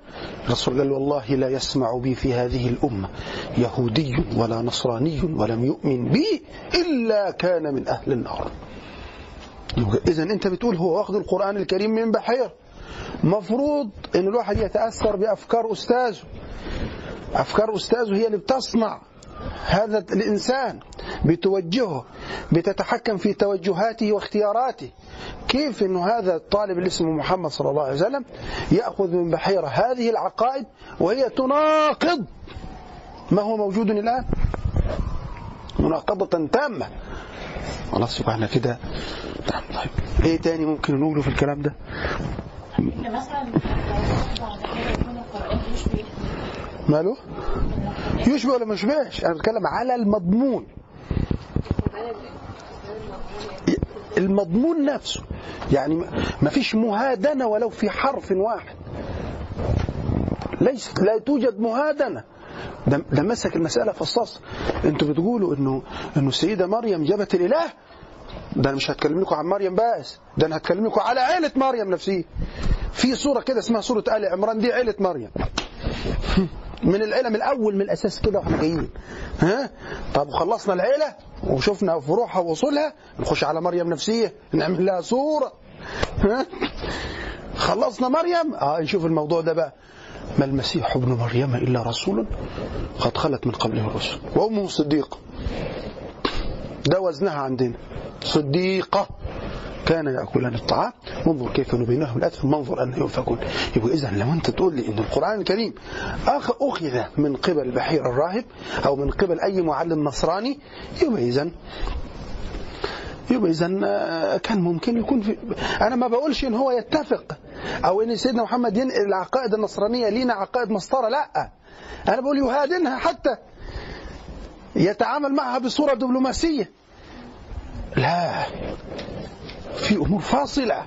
الرسول قال والله لا يسمع بي في هذه الأمة يهودي ولا نصراني ولم يؤمن بي إلا كان من أهل النار. إذا أنت بتقول هو واخد القرآن الكريم من بحير. مفروض أن الواحد يتأثر بأفكار أستاذه. أفكار أستاذه هي اللي بتصنع. هذا الإنسان بتوجهه بتتحكم في توجهاته واختياراته. كيف أنه هذا الطالب اللي اسمه محمد صلى الله عليه وسلم يأخذ من بحيرة هذه العقائد وهي تناقض ما هو موجود الآن؟ مناقضة تامة. خلاص يبقى إحنا كده. طيب إيه تاني ممكن نقوله في الكلام ده؟ مثلا ماله؟ يشبه ولا ما يشبهش؟ أنا بتكلم على المضمون. المضمون نفسه. يعني ما فيش مهادنة ولو في حرف واحد. ليس لا توجد مهادنة. ده, ده مسك المسألة فصاص أنتوا بتقولوا انه إنه السيدة مريم جابت الإله؟ ده أنا مش هتكلم لكم عن مريم بس. ده أنا هتكلم لكم على عيلة مريم نفسها في صورة كده اسمها صورة آل عمران. دي عيلة مريم. من العيلة من الأول من الأساس كده وإحنا جايين. ها؟ طب خلصنا العيلة وشفنا فروعها ووصولها نخش على مريم نفسية نعمل لها صورة. ها؟ خلصنا مريم؟ آه نشوف الموضوع ده بقى. ما المسيح ابن مريم إلا رسول قد خلت من قبله الرسل. وأمه صديقة. ده وزنها عندنا. صديقة. كان يأكلان الطعام. انظر كيف نبينهم الأثم منظر أن يؤفكون يبقى إذا لو أنت تقول لي أن القرآن الكريم أخ أخذ من قبل بحير الراهب أو من قبل أي معلم نصراني يبقى إذا يبقى إذا كان ممكن يكون في أنا ما بقولش إن هو يتفق أو إن سيدنا محمد ينقل العقائد النصرانية لينا عقائد مسطرة لا. أنا بقول يهادنها حتى. يتعامل معها بصورة دبلوماسية. لا. في أمور فاصلة.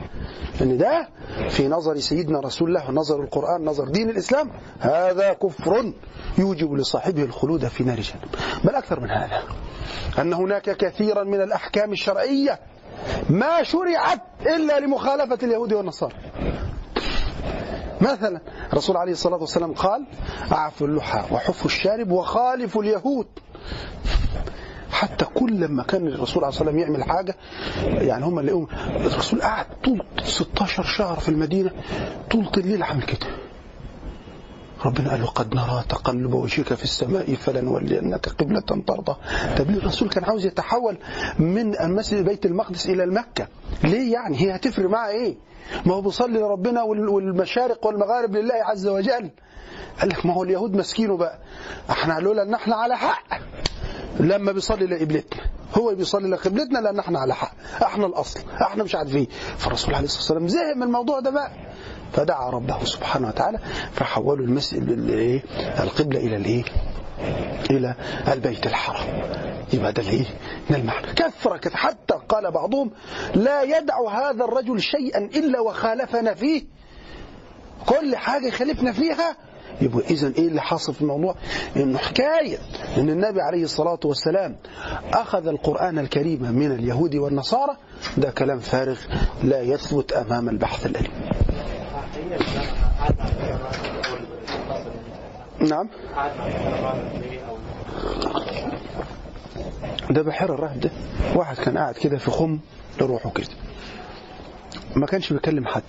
لأن ده في نظر سيدنا رسول الله نظر القرآن نظر دين الإسلام هذا كفر يوجب لصاحبه الخلود في نار جهنم. بل أكثر من هذا أن هناك كثيرا من الأحكام الشرعية ما شرعت إلا لمخالفة اليهود والنصارى. مثلا الرسول عليه الصلاة والسلام قال أعفوا اللحى وحفوا الشارب وخالفوا اليهود. حتى كل لما كان الرسول عليه الصلاة والسلام يعمل حاجة يعني هم اللي الرسول قعد طول 16 شهر في المدينة طول الليل عامل كده. ربنا قال له قد نرى تقلب وجهك في السماء فلنولينك قبلة ترضى. طب ليه الرسول كان عاوز يتحول من المسجد بيت المقدس إلى المكة؟ ليه يعني؟ هي هتفرق معاه إيه؟ ما هو بيصلي لربنا وال- والمشارق والمغارب لله عز وجل. قال لك ما هو اليهود مسكينه بقى إحنا لولا إن إحنا على حق. لما بيصلي لقبلتنا هو بيصلي لقبلتنا لأن إحنا على حق. إحنا الأصل. إحنا مش عارفين. فالرسول عليه الصلاة والسلام زهق من الموضوع ده بقى. فدعا ربه سبحانه وتعالى فحولوا المسجد الايه القبلة إلى الإيه؟ إلى البيت الحرام. يبقى ده الإيه؟ ده المعنى. كثرة كث- حتى قال بعضهم لا يدع هذا الرجل شيئا إلا وخالفنا فيه. كل حاجة يخالفنا فيها يبقى إذا إيه اللي حاصل في الموضوع؟ إنه حكاية إن النبي عليه الصلاة والسلام أخذ القرآن الكريم من اليهود والنصارى. ده كلام فارغ لا يثبت أمام البحث العلمي. نعم. ده بحير الراهب ده. واحد كان قاعد كده في خم لروحه كده. ما كانش بيكلم حد.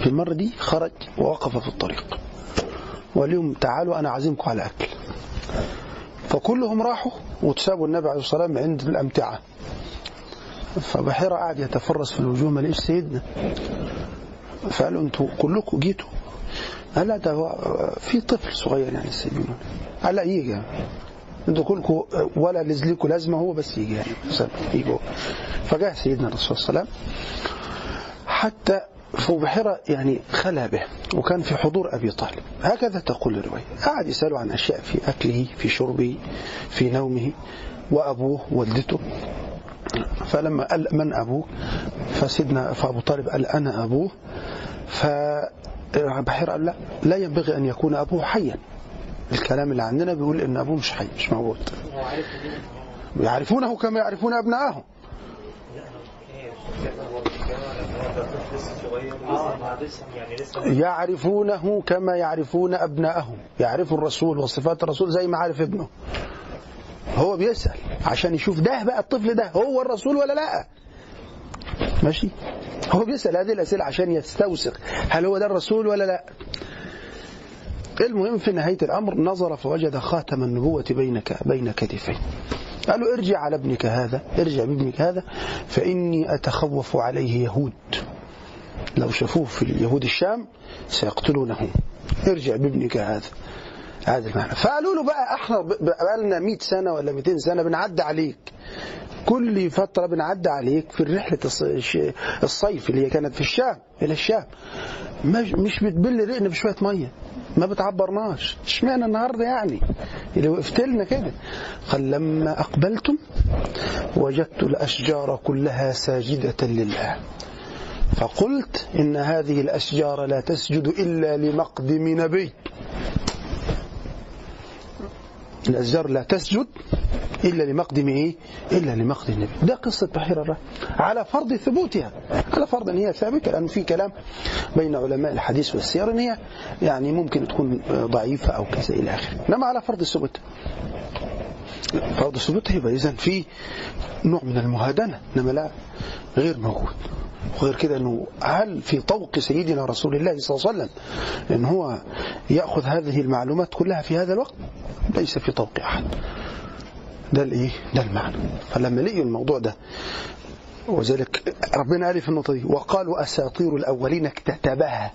في المرة دي خرج ووقف في الطريق. وقال لهم تعالوا أنا عازمكم على أكل. فكلهم راحوا وتسابوا النبي عليه الصلاة والسلام عند الأمتعة. فبحيرة قاعد يتفرس في الوجوه ما لقيش سيدنا. فقالوا أنتوا كلكم جيتوا؟ قال لا ده هو في طفل صغير يعني سيدنا. قال لا يجي يعني. أنتوا كلكم ولا لزلكم لازمه هو بس يجي يعني. يجوا فجاء سيدنا الرسول صلى الله عليه وسلم. حتى فبحيرة يعني خلا به وكان في حضور أبي طالب. هكذا تقول الرواية. قعد يسأله عن أشياء في أكله في شربه في نومه وأبوه والدته. فلما قال من أبوه فسيدنا فأبو طالب قال أنا أبوه. فبحيرة قال لا لا ينبغي أن يكون أبوه حيا. الكلام اللي عندنا بيقول إن أبوه مش حي مش موجود يعرفونه كما يعرفون أبنائهم هو ده طفل لسه صغير آه لسه يعني لسه يعرفونه كما يعرفون أبنائهم يعرف الرسول وصفات الرسول زي ما عارف ابنه. هو بيسأل عشان يشوف ده بقى الطفل ده هو الرسول ولا لا. ماشي؟ هو بيسأل هذه الأسئلة عشان يستوثق هل هو ده الرسول ولا لا. المهم في نهاية الأمر نظر فوجد خاتم النبوة بينك بين كتفيه قال له ارجع على ابنك هذا ارجع بابنك هذا فإني أتخوف عليه يهود. لو شافوه في اليهود الشام سيقتلونه. ارجع بابنك هذا. هذا المعنى. فقالوا له بقى أحنا بقى لنا 100 سنة ولا 200 سنة بنعدي عليك. كل فترة بنعدي عليك في رحله الص- الصيف اللي هي كانت في الشام إلى الشام. مش مش بتبل رقنا بشوية مية. ما بتعبرناش. اشمعنى النهارده يعني؟ اللي وقفت لنا كده. قال لما أقبلتم وجدت الأشجار كلها ساجدة لله. فقلت إن هذه الأشجار لا تسجد إلا لمقدم نبي. الأشجار لا تسجد إلا لمقدم إيه؟ إلا لمقدم نبي ده قصة بحيرة الرهب على فرض ثبوتها. على فرض أن هي ثابتة لأن في كلام بين علماء الحديث والسير أن هي يعني ممكن تكون ضعيفة أو كذا إلى آخره. إنما على فرض ثبوتها فرض ثبوتها يبقى إذا في نوع من المهادنة إنما لا غير موجود. وغير كده إنه هل في طوق سيدنا رسول الله صلى الله عليه وسلم إن هو يأخذ هذه المعلومات كلها في هذا الوقت؟ ليس في طوق أحد. ده الإيه؟ ده المعنى. فلما لقيوا الموضوع ده وذلك ربنا قال في النقطة دي وقالوا أساطير الأولين اكتتبها.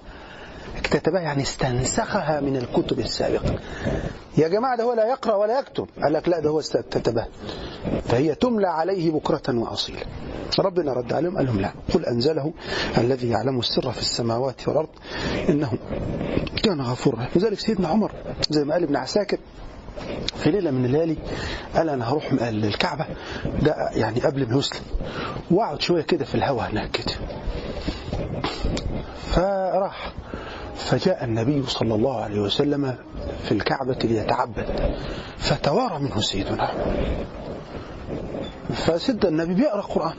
اكتتبها يعني استنسخها من الكتب السابقة. يا جماعة ده هو لا يقرأ ولا يكتب. قال لك لا ده هو اكتتبها فهي تملى عليه بكرة وأصيلا ربنا رد عليهم قال لهم لا. قل أنزله الذي يعلم السر في السماوات والأرض إنه كان غفورا لذلك سيدنا عمر زي ما قال ابن عساكر في ليلة من الليالي قال أنا هروح الكعبة ده يعني قبل ما يسلم. وأقعد شوية كده في الهواء هناك كده. فراح فجاء النبي صلى الله عليه وسلم في الكعبة ليتعبد فتوارى منه سيدنا فسد النبي بيقرأ قرآن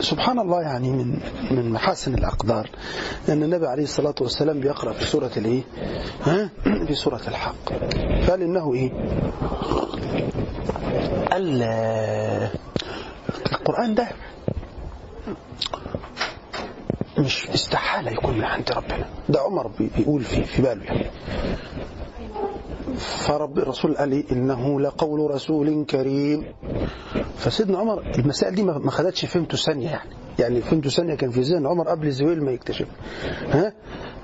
سبحان الله يعني من من محاسن الأقدار أن النبي عليه الصلاة والسلام بيقرأ في سورة الإيه؟ ها؟ في سورة الحق قال إنه إيه؟ القرآن ده مش استحالة يكون من عند ربنا. ده عمر بيقول في في باله. يعني فرب الرسول قال لي إنه لقول رسول كريم. فسيدنا عمر المسائل دي ما خدتش فهمته ثانية يعني. يعني فهمته ثانية كان في ذهن عمر قبل الزويل ما يكتشف. ها؟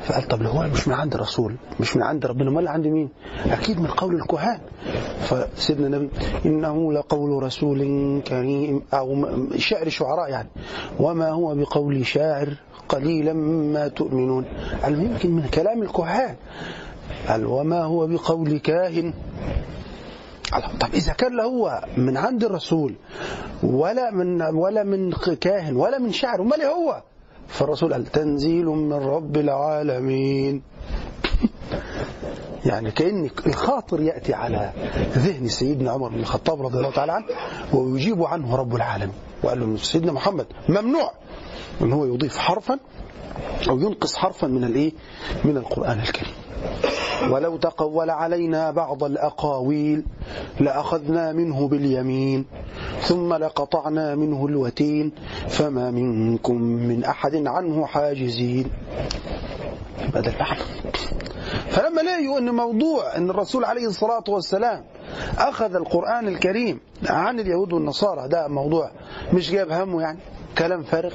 فقال طب لو هو مش من عند الرسول مش من عند ربنا امال عند مين؟ أكيد من قول الكهان. فسيدنا النبي إنه لقول رسول كريم أو شعر شعراء يعني. وما هو بقول شاعر؟ قليلا ما تؤمنون. يمكن من كلام الكهان؟ قال وما هو بقول كاهن؟ طب إذا كان هو من عند الرسول ولا من ولا من كاهن ولا من شاعر امال هو؟ فالرسول قال تنزيل من رب العالمين. يعني كأن الخاطر يأتي على ذهن سيدنا عمر بن الخطاب رضي الله تعالى عنه ويجيب عنه رب العالمين. وقال له سيدنا محمد ممنوع. إن هو يضيف حرفا أو ينقص حرفا من الإيه؟ من القرآن الكريم. ولو تقول علينا بعض الأقاويل لأخذنا منه باليمين ثم لقطعنا منه الوتين فما منكم من أحد عنه حاجزين. ده المعنى فلما لقيوا ان موضوع إن الرسول عليه الصلاة والسلام أخذ القرآن الكريم عن اليهود والنصارى ده موضوع مش جاب همه يعني. كلام فارغ.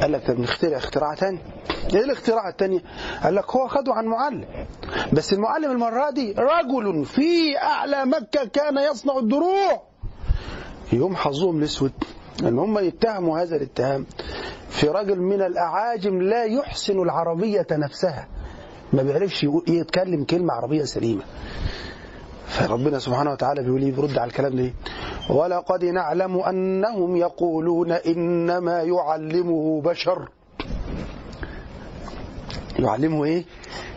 قال لك طب نخترع اختراع تاني. إيه الاختراع التاني؟ قال لك هو خده عن معلم. بس المعلم المرة دي رجل في أعلى مكة كان يصنع الدروع. يوم حظهم الأسود إن هم يتهموا هذا الاتهام في رجل من الأعاجم لا يحسن العربية نفسها. ما بيعرفش يتكلم كلمة عربية سليمة. فربنا سبحانه وتعالى بيقول إيه؟ بيرد على الكلام ده ولقد نعلم أنهم يقولون إنما يعلمه بشر. يعلمه إيه؟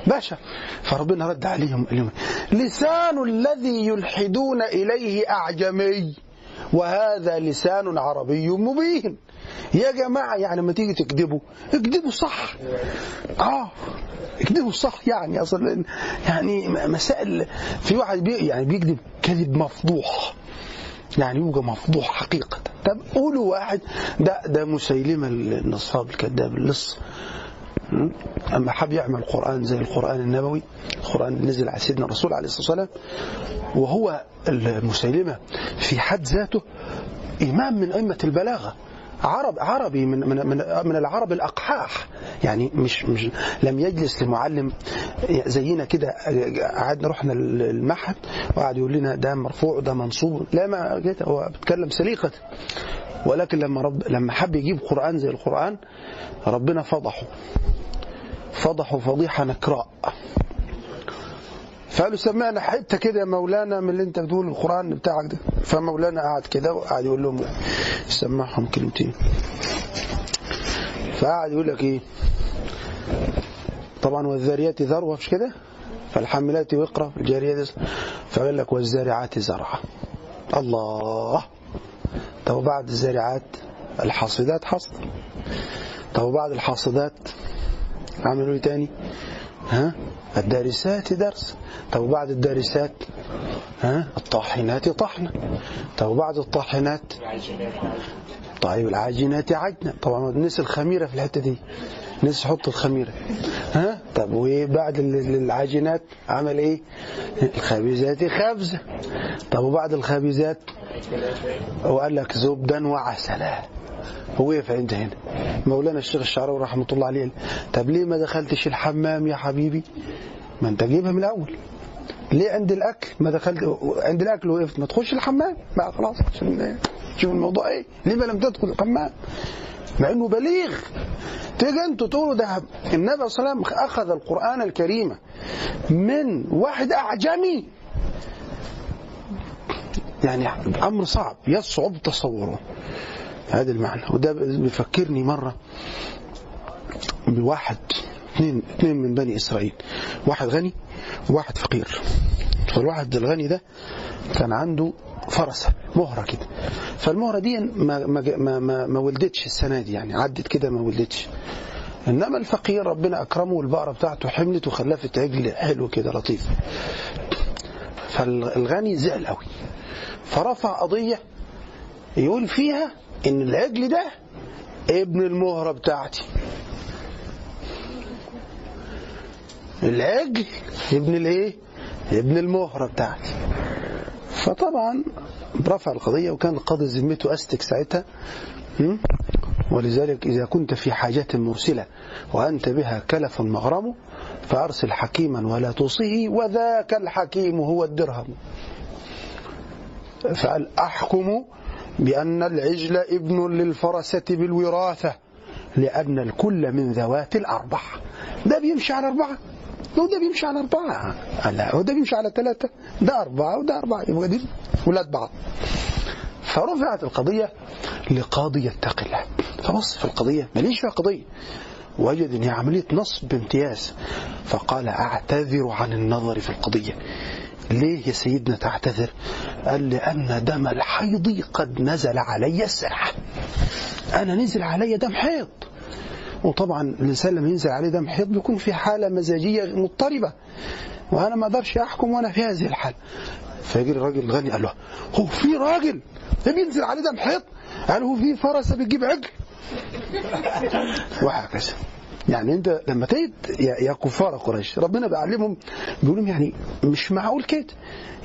بشر. فربنا رد عليهم. اليوم لسان الذي يلحدون إليه أعجمي وهذا لسان عربي مبين. يا جماعة يعني لما تيجي تكذبوا اكذبوا صح. آه اكذبوا صح يعني. أصلا يعني مسائل في واحد بي يعني بيكذب كذب مفضوح. يعني يبقى مفضوح حقيقة. طب قولوا واحد ده ده مسيلمة النصاب الكذاب اللص. أما حب يعمل قرآن زي القرآن النبوي القرآن اللي نزل على سيدنا الرسول عليه الصلاة والسلام. وهو المسيلمة في حد ذاته إمام من أئمة البلاغة. عرب عربي من من من, من العرب الأقحاح. يعني مش مش لم يجلس لمعلم زينا كده قعدنا رحنا المعهد وقعد يقول لنا ده مرفوع ده منصوب. لا ما كده هو بيتكلم سليقة. ولكن لما رب لما حب يجيب قرآن زي القرآن ربنا فضحه. فضحه فضيحة نكراء. فقالوا سمعنا حتة كده يا مولانا من اللي انت بتقول القرآن بتاعك ده. فمولانا قعد كده وقعد يقول لهم سمعهم كلمتين. فقعد يقول لك إيه؟ طبعا والذاريات ذروه مش كده؟ فالحاملات وقرا الجاريات فقال لك والزارعات زرعا الله! طب وبعد الزارعات الحاصدات حصد طب وبعد الحاصدات؟ عملوا إيه تاني؟ ها؟ الدارسات درس. طب وبعد الدارسات؟ ها؟ الطاحنات طحنة طب وبعد الطاحنات؟ طيب العاجنات عجنة. طبعا نسي الخميرة في الحتة دي. نسي حط الخميرة. ها؟ طب وبعد العاجنات عمل إيه؟ الخبيزات خبزة طب وبعد الخبيزات؟ وقال لك زبدا وعسلا هو وقف عند هنا. مولانا الشيخ الشعراوي رحمة الله عليه طب ليه ما دخلتش الحمام يا حبيبي؟ ما أنت جايبها من الأول. ليه عند الأكل ما دخلت؟ عند الأكل وقفت. ما تخش الحمام. بقى خلاص عشان شوف الموضوع إيه. ليه ما لم تدخل الحمام؟ مع انه بليغ. تيجي أنتوا تقولوا ده النبي صلى الله عليه وسلم أخذ القرآن الكريم من واحد أعجمي. يعني أمر صعب. يصعب تصوره. هذا المعنى. وده بيفكرني مرة بواحد اثنين اثنين من بني إسرائيل. واحد غني وواحد فقير. فالواحد الغني ده كان عنده فرسه مهرة كده. فالمهرة دي ما ما ما, ما, ولدتش السنة دي يعني عدت كده ما ولدتش. إنما الفقير ربنا أكرمه والبقرة بتاعته حملت وخلفت عجل حلو كده لطيف. فالغني زعل قوي فرفع قضية يقول فيها إن العجل ده ابن المهرة بتاعتي. العجل ابن الإيه؟ ابن المهرة بتاعتي. فطبعا رفع القضية وكان القاضي ذمته أستك ساعتها? ولذلك إذا كنت في حاجة مرسلة وأنت بها كلف مغرم فأرسل حكيما ولا توصيه وذاك الحكيم هو الدرهم. فقال أحكم بأن العجل ابن للفرسة بالوراثة لأن الكل من ذوات الأربع ده بيمشي على أربعة. وده بيمشي على أربعة. لا وده بيمشي على ثلاثة. ده أربعة وده أربعة. يبقى دي ولاد بعض. فرفعت القضية لقاضي يتقي الله. فبص في القضية. ماليش فيها قضية وجد ان هي عملية نصب بامتياز. فقال أعتذر عن النظر في القضية. ليه يا سيدنا تعتذر؟ قال لأن دم الحيض قد نزل علي الساعة أنا نزل علي دم حيض. وطبعا الإنسان لما ينزل عليه دم حيض بيكون في حالة مزاجية مضطربة. وأنا ما أقدرش أحكم وأنا في هذه الحالة. فيجي الراجل الغني قال له هو في راجل ده بينزل عليه دم حيض؟ قال هو في فرسة بتجيب عجل. وهكذا. يعني أنت لما تجد يا, كفار قريش ربنا بيعلمهم بيقول لهم يعني مش معقول كده.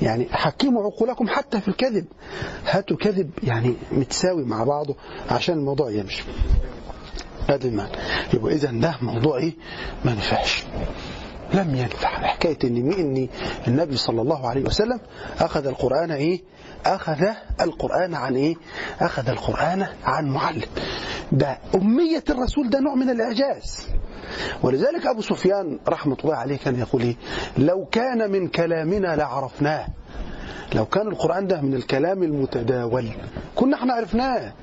يعني حكموا عقولكم حتى في الكذب. هاتوا كذب يعني متساوي مع بعضه عشان الموضوع يمشي. هذا المعنى. يبقى اذا ده موضوع إيه؟ ما ينفعش لم ينفع. حكاية إن إن النبي صلى الله عليه وسلم أخذ القرآن إيه؟ أخذ القرآن عن إيه؟ أخذ القرآن عن معلم. ده أمية الرسول ده نوع من الإعجاز. ولذلك أبو سفيان رحمة الله عليه كان يقول إيه؟ لو كان من كلامنا لعرفناه. لو كان القرآن ده من الكلام المتداول كنا إحنا عرفناه.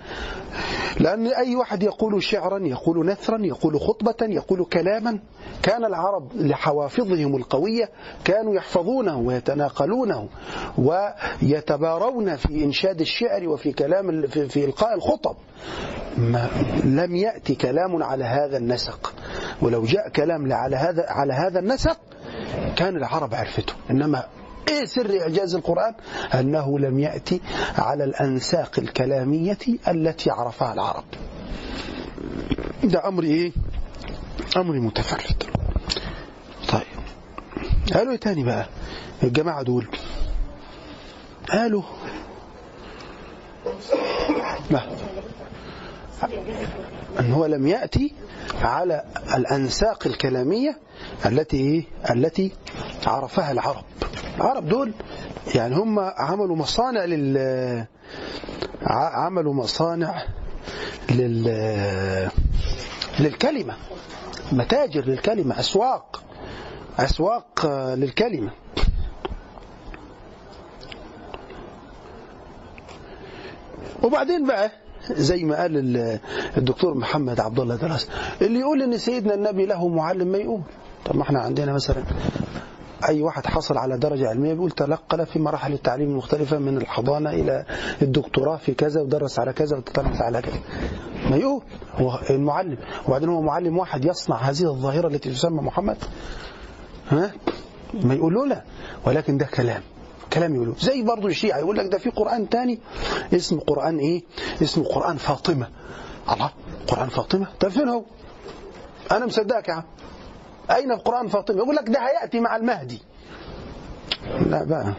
لأن أي واحد يقول شعرا يقول نثرا يقول خطبة يقول كلاما كان العرب لحوافظهم القوية كانوا يحفظونه ويتناقلونه ويتبارون في إنشاد الشعر وفي كلام في, إلقاء الخطب. ما لم يأتي كلام على هذا النسق. ولو جاء كلام على هذا على هذا النسق كان العرب عرفته. إنما إيه سر إعجاز القرآن أنه لم يأتي على الأنساق الكلامية التي عرفها العرب. ده أمر إيه؟ أمر متفرد. طيب. قالوا إيه تاني بقى؟ الجماعة دول. قالوا لا. إن هو لم يأتي على الأنساق الكلامية التي إيه التي عرفها العرب. العرب دول يعني هم عملوا مصانع لل عملوا مصانع لل للكلمة متاجر للكلمة أسواق أسواق للكلمة. وبعدين بقى زي ما قال الدكتور محمد عبد الله دراس اللي يقول إن سيدنا النبي له معلم ما يقول. طب ما إحنا عندنا مثلا أي واحد حصل على درجة علمية بيقول تلقى في مراحل التعليم المختلفة من الحضانة إلى الدكتوراه في كذا ودرس على كذا وتدرس على كذا. ما يقول. هو المعلم. وبعدين هو معلم واحد يصنع هذه الظاهرة التي تسمى محمد. ها؟ ما يقولوا لا. ولكن ده كلام. كلام يقولوا زي برضه الشيعة. يقول لك ده في قرآن تاني اسمه قرآن إيه؟ اسمه قرآن فاطمة. الله. قرآن فاطمة. طب فين هو؟ أنا مصدقك يا عم. أين في قرآن فاطمة؟ يقول لك ده هيأتي مع المهدي. لا بقى.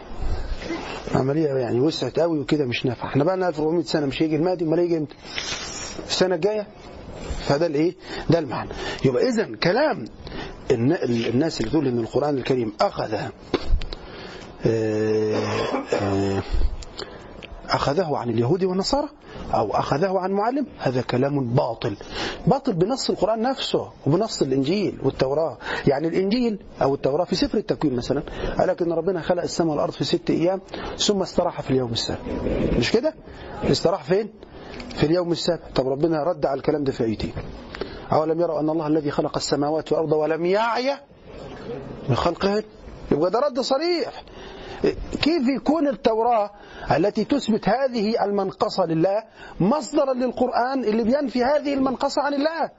عملية يعني وسعت قوي وكده مش نافع. إحنا بقى 1400 سنة مش هيجي المهدي أمال هيجي إمتى؟ السنة الجاية؟ فده الإيه؟ ده المعنى. يبقى إذا كلام الن- الناس اللي تقول إن القرآن الكريم أخذ آه، آه، أخذه عن اليهود والنصارى أو أخذه عن معلم هذا كلام باطل. باطل بنص القرآن نفسه وبنص الإنجيل والتوراة. يعني الإنجيل أو التوراة في سفر التكوين مثلا قال إن ربنا خلق السماء والأرض في ست أيام ثم استراح في اليوم السابع مش كده؟ استراح فين؟ في اليوم السابع طب ربنا رد على الكلام ده في آيتين أولم يروا أن الله الذي خلق السماوات والأرض ولم يعي من خلقهن؟ يبقى ده رد صريح. كيف يكون التوراة التي تثبت هذه المنقصة لله مصدرا للقرآن اللي بينفي هذه المنقصة عن الله؟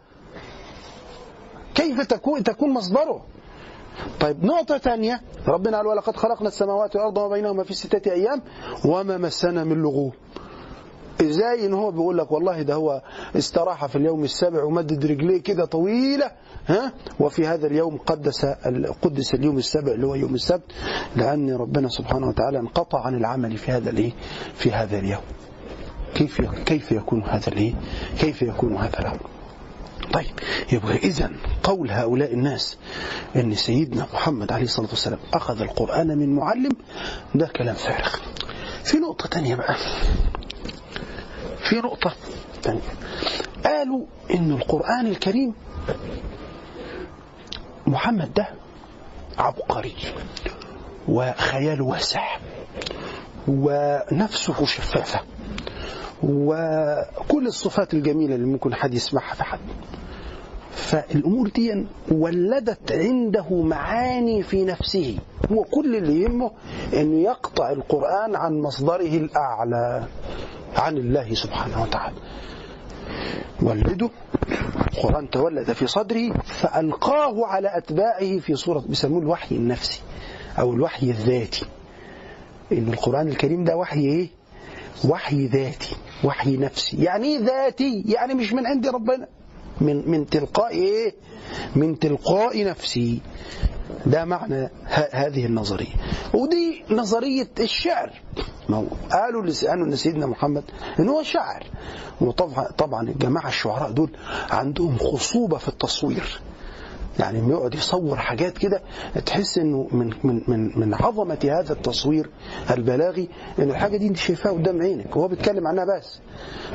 كيف تكون تكون مصدره؟ طيب نقطة ثانية. ربنا قال ولقد خلقنا السماوات والأرض وما بينهما في ستة أيام وما مسنا من لغوب. إزاي إن هو بيقول لك والله ده هو استراح في اليوم السابع ومدد رجليه كده طويلة ها؟ وفي هذا اليوم قدس قدس اليوم السابع اللي هو يوم السبت لأن ربنا سبحانه وتعالى انقطع عن العمل في هذا الإيه؟ في هذا اليوم. كيف كيف يكون هذا الإيه؟ كيف يكون هذا الأمر؟ طيب يبقى اذا قول هؤلاء الناس إن سيدنا محمد عليه الصلاة والسلام أخذ القرآن من معلم ده كلام فارغ. في نقطة ثانية بقى. في نقطة ثانية قالوا إن القرآن الكريم محمد ده عبقري وخياله واسع ونفسه شفافة وكل الصفات الجميلة اللي ممكن حد يسمعها في حد. فالأمور دي ولدت عنده معاني في نفسه. هو كل اللي يهمه أنه يقطع القرآن عن مصدره الأعلى عن الله سبحانه وتعالى. ولده القرآن تولد في صدره فألقاه على أتباعه في صورة بيسموه الوحي النفسي أو الوحي الذاتي إن القرآن الكريم ده وحي إيه؟ وحي ذاتي وحي نفسي يعني إيه ذاتي؟ يعني مش من عند ربنا من من تلقاء إيه؟ من تلقاء نفسي. ده معنى هذه النظرية. ودي نظرية الشعر. ما قالوا قالوا لسيدنا محمد إن هو شاعر وطبعا طبعا الجماعة الشعراء دول عندهم خصوبة في التصوير. يعني لما يقعد يصور حاجات كده تحس إنه من من من من عظمة هذا التصوير البلاغي ان الحاجة دي انت شايفاها قدام عينك. وهو بيتكلم عنها بس.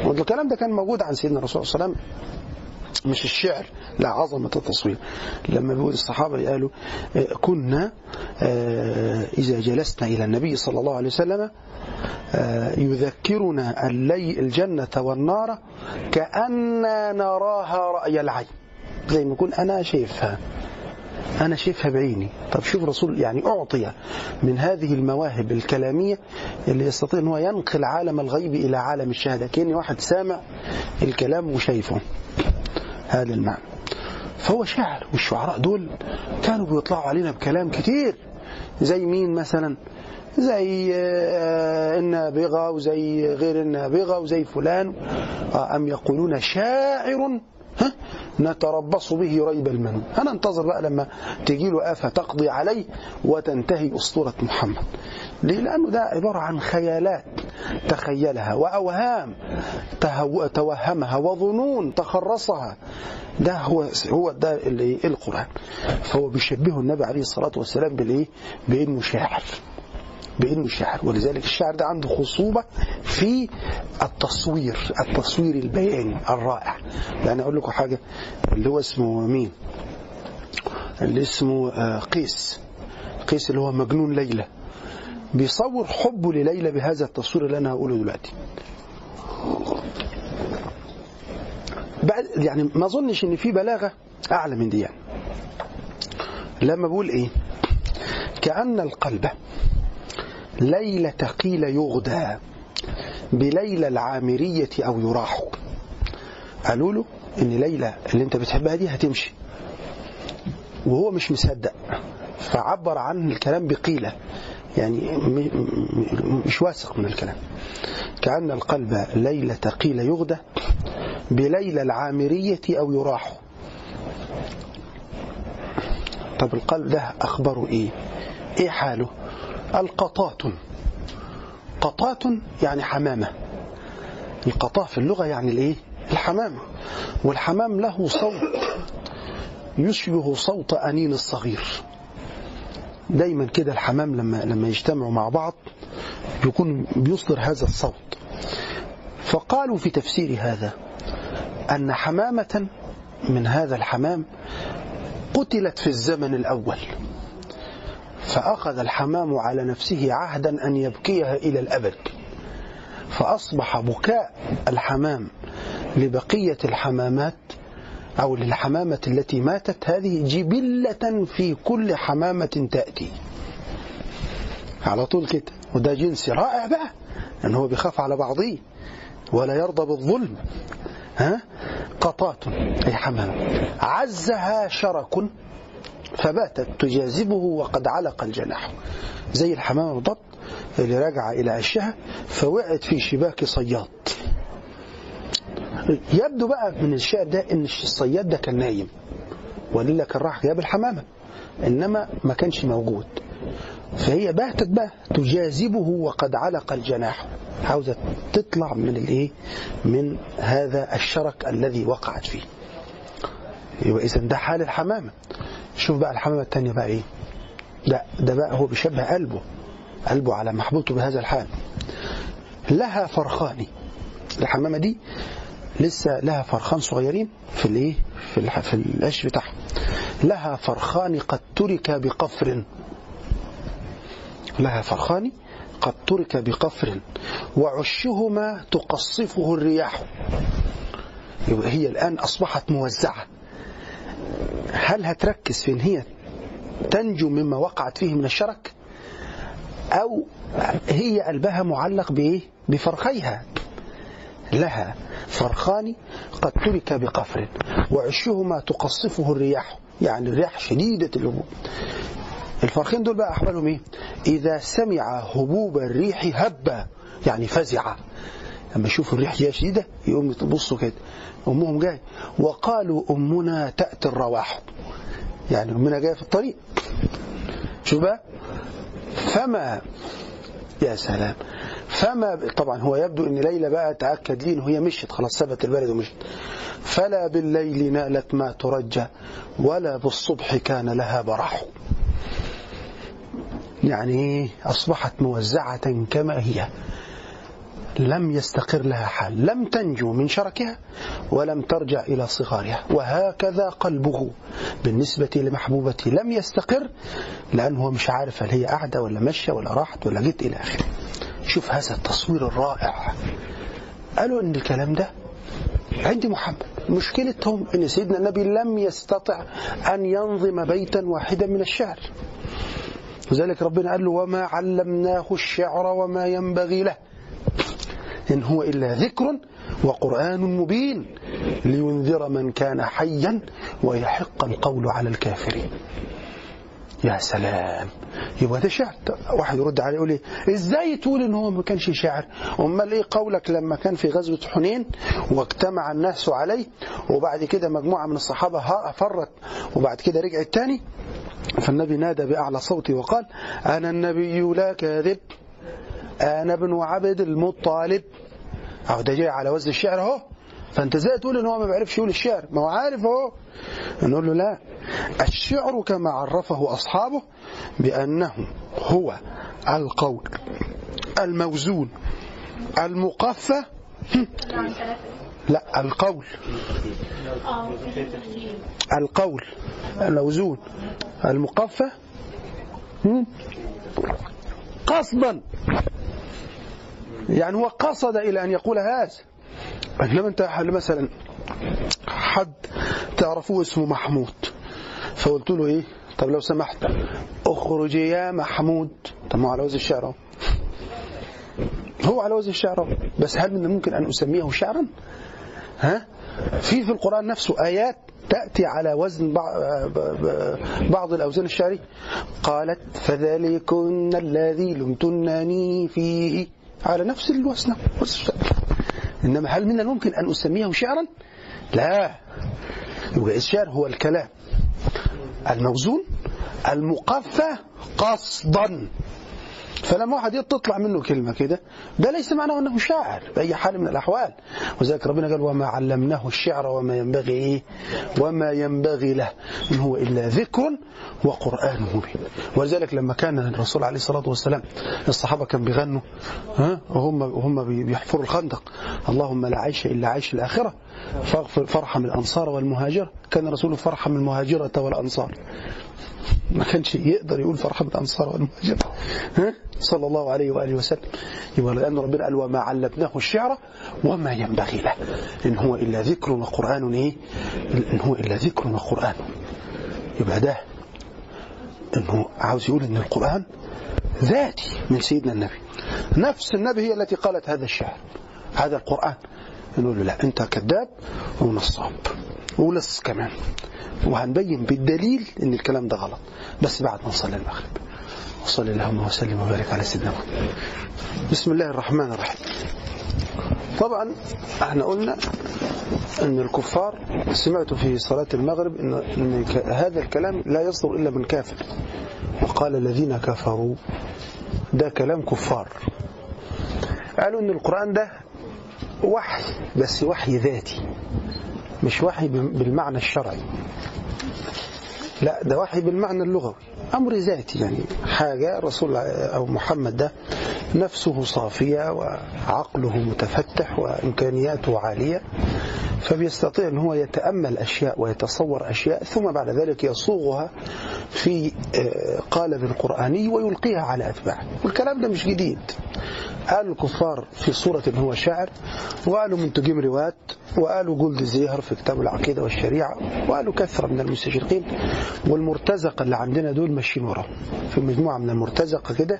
والكلام ده كان موجود عن سيدنا الرسول صلى الله عليه وسلم مش الشعر لا عظمة التصوير. لما بيقول الصحابة قالوا آه، كنا آه، إذا جلسنا إلى النبي صلى الله عليه وسلم آه، يذكرنا الجنة والنار كأننا نراها رأي العين. زي ما يكون أنا شايفها أنا شايفها بعيني. طب شوف رسول يعني أعطي من هذه المواهب الكلامية اللي يستطيع أن هو ينقل عالم الغيب إلى عالم الشهادة. كأن واحد سامع الكلام وشايفه. هذا المعنى. فهو شاعر والشعراء دول كانوا بيطلعوا علينا بكلام كتير. زي مين مثلا؟ زي آه، النابغة وزي غير النابغة وزي فلان. آه، أم يقولون شاعر؟ ها؟ نتربص به ريب المنون أنا انتظر بقى لما تجي له آفة تقضي عليه وتنتهي أسطورة محمد. ليه؟ لأنه ده عبارة عن خيالات تخيلها وأوهام توهمها وظنون تخرصها. ده هو هو ده اللي القرآن. فهو بيشبهه النبي عليه الصلاة والسلام بالإيه؟ بأنه شاعر. بإنه شاعر ولذلك الشاعر ده عنده خصوبة في التصوير التصوير البياني الرائع. يعني أقول لكم حاجة اللي هو اسمه مين؟ اللي اسمه آه، قيس. قيس اللي هو مجنون ليلى. بيصور حبه لليلى بهذا التصوير اللي أنا هقوله دلوقتي. بعد يعني ما أظنش إن في بلاغة أعلى من دي يعني. لما بقول إيه؟ كأن القلب ليلة قيل يغدى بليلى العامرية أو يراح. قالوا له إن ليلى اللي أنت بتحبها دي هتمشي. وهو مش مصدق. فعبر عن الكلام بقيلة. يعني مش واثق من الكلام. كأن القلب ليلة قيل يغدى بليلى العامرية أو يراح. طب القلب ده أخبره إيه؟ إيه حاله؟ القطات قطات يعني حمامة. القطاة في اللغة يعني الإيه؟ الحمامة. الحمام والحمام له صوت. يشبه صوت أنين الصغير. دايما كده الحمام لما لما يجتمعوا مع بعض يكون بيصدر هذا الصوت. فقالوا في تفسير هذا أن حمامة من هذا الحمام قتلت في الزمن الأول. فأخذ الحمام على نفسه عهدا أن يبكيها إلى الأبد. فأصبح بكاء الحمام لبقية الحمامات أو للحمامة التي ماتت هذه جبلة في كل حمامة تأتي. على طول كده. وده جنس رائع بقى أنه هو بيخاف على بعضه. ولا يرضى بالظلم. ها؟ قطات أي حمام عزها شرك. فباتت تجاذبه وقد علق الجناح. زي الحمامة بالضبط اللي رجع إلى عشها فوقعت في شباك صياد. يبدو بقى من الشعر ده إن الصياد ده كان نايم. ولله كان راح جاب الحمامة إنما ما كانش موجود. فهي باتت بقى تجاذبه وقد علق الجناح. عاوزة تطلع من الإيه؟ من هذا الشرك الذي وقعت فيه. يبقى اذا ده حال الحمامة. شوف بقى الحمامة الثانية بقى إيه؟ ده ده بقى هو بيشبه قلبه قلبه على محبوبته بهذا الحال. لها فرخان. الحمامة دي لسه لها فرخان صغيرين في الإيه؟ في. في العش بتاعها. لها فرخان قد ترك بقفر. لها فرخان قد ترك بقفر. وعشهما تقصفه الرياح. هي الآن أصبحت موزعة. هل هتركز في إن هي تنجو مما وقعت فيه من الشرك؟ أو هي قلبها معلق بإيه؟ بفرخيها. لها فرخان قد ترك بقفر وعشهما تقصفه الرياح يعني الرياح شديدة الهبوب. الفرخين دول بقى أحوالهم إيه؟ إذا سمع هبوب الريح هب يعني فزع لما يشوفوا الريح جاية شديدة يقوم يبصوا كده. أمهم جاي وقالوا أمنا تأتي الرواح يعني أمنا جاية في الطريق. شوف بقى. فما يا سلام. فما طبعا هو يبدو إن ليلى بقى تأكد لي ان هي مشت خلاص سابت البلد ومشت فلا بالليل نالت ما ترجى ولا بالصبح كان لها برح. يعني أصبحت موزعة كما هي. لم يستقر لها حال لم تنجو من شركها ولم ترجع إلى صغارها وهكذا قلبه بالنسبة لمحبوبته لم يستقر لأنه مش عارف هل هي قاعدة ولا ماشية ولا راحت ولا جت إلى آخره. شوف هذا التصوير الرائع. قالوا إن الكلام ده عند محمد مشكلتهم إن سيدنا النبي لم يستطع أن ينظم بيتا واحدا من الشعر. وذلك ربنا قال له وما علمناه الشعر وما ينبغي له. إن هو إلا ذكر وقرآن مبين لينذر من كان حيا ويحق القول على الكافرين. يا سلام. يبقى ده شعر؟ واحد يرد عليه يقول إيه إزاي تقول إن هو ما كانش شاعر؟ أمال إيه قولك لما كان في غزوة حنين واجتمع الناس عليه وبعد كده مجموعة من الصحابة فرت وبعد كده رجعت تاني؟ فالنبي نادى بأعلى صوته وقال أنا النبي لا كاذب. أنا ابن عبد المطالب. أهو ده جاي على وزن الشعر أهو. فأنت إزاي تقول إن هو ما بيعرفش يقول الشعر؟ ما هو عارف أهو. نقول له لا الشعر كما عرفه أصحابه بأنه هو القول الموزون المقفى. لا القول. القول الموزون المقفى. قصدا. يعني هو قصد إلى أن يقول هذا. إنما أنت مثلا حد تعرفوه اسمه محمود فقلت له إيه؟ طب لو سمحت. اخرج يا محمود. طب ما هو على وزن الشعر هو على وزن الشعر بس هل من الممكن أن أسميه شعرا؟ ها؟ في في القرآن نفسه آيات تأتي على وزن بعض الأوزان الشعرية. قالت فذلكن الذي لمتنني فيه. على نفس الوزن إنما هل من الممكن أن أسميه شعرا؟ لا. الشعر هو الكلام. الموزون المقفى قصدا. فلما واحد تطلع منه كلمة كده ده ليس معناه أنه شاعر بأي حال من الأحوال. وذلك ربنا قال وما علمناه الشعر وما ينبغي إيه؟ وما ينبغي له إن هو إلا ذكر وقرآن مبين. ولذلك لما كان الرسول عليه الصلاة والسلام الصحابة كان بيغنوا ها؟ وهم وهم بي- بيحفروا الخندق. اللهم لا عيش إلا عيش الآخرة فارحم الأنصار والمهاجرة. كان الرسول فارحم المهاجرة والأنصار. ما كانش يقدر يقول فرحة الأنصار والمهاجرة. ها؟ صلى الله عليه وآله وسلم. يبقى لأن ربنا قال وما علمناه الشعر وما ينبغي له. إن هو إلا ذكر وقرآن إيه؟ إن هو إلا ذكر وقرآن. يبقى ده إنه عاوز يقول إن القرآن ذاتي من سيدنا النبي. نفس النبي هي التي قالت هذا الشعر هذا القرآن. نقول له لا أنت كذاب ونصاب ولص كمان. وهنبين بالدليل إن الكلام ده غلط. بس بعد ما نصلي المغرب. وصلي اللهم وسلم وبارك على سيدنا محمد. بسم الله الرحمن الرحيم. طبعا إحنا قلنا إن الكفار سمعت في صلاة المغرب ان, إن هذا الكلام لا يصدر إلا من كافر. وقال الذين كفروا ده كلام كفار. قالوا إن القرآن ده وحي بس وحي ذاتي مش وحي بالمعنى الشرعي. لا ده وحي بالمعنى اللغوي. أمر ذاتي يعني. حاجة رسول أو محمد ده نفسه صافية وعقله متفتح وإمكانياته عالية فبيستطيع أن هو يتأمل أشياء ويتصور أشياء ثم بعد ذلك يصوغها في آه، قالب قرآني ويلقيها على أتباعه. والكلام ده مش جديد. قالوا الكفار في صورة إن هو شاعر وقالوا منتجين روايات وقالوا جولد زيهر في كتاب العقيدة والشريعة وقالوا كثرة من المستشرقين والمرتزقة اللي عندنا دول ماشيين وراهم. في مجموعة من المرتزقة كده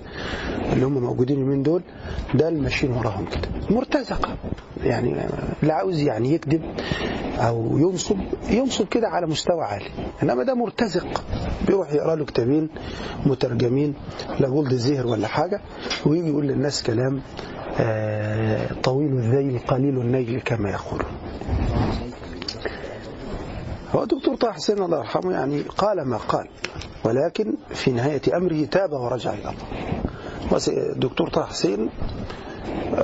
اللي هم موجودين من دول ده اللي ماشيين وراهم كده. مرتزقة. يعني اللي عاوز يعني يكذب أو ينصب ينصب كده على مستوى عالي. إنما ده مرتزق. بيروح يقرأ له كتابين مترجمين لا جولد زيهر ولا حاجة ويجي يقول للناس كلام آه، طويل الذيل قليل النيل كما يقولون. هو الدكتور طه حسين الله يرحمه يعني قال ما قال ولكن في نهاية أمره تاب ورجع إلى الله. الدكتور طه حسين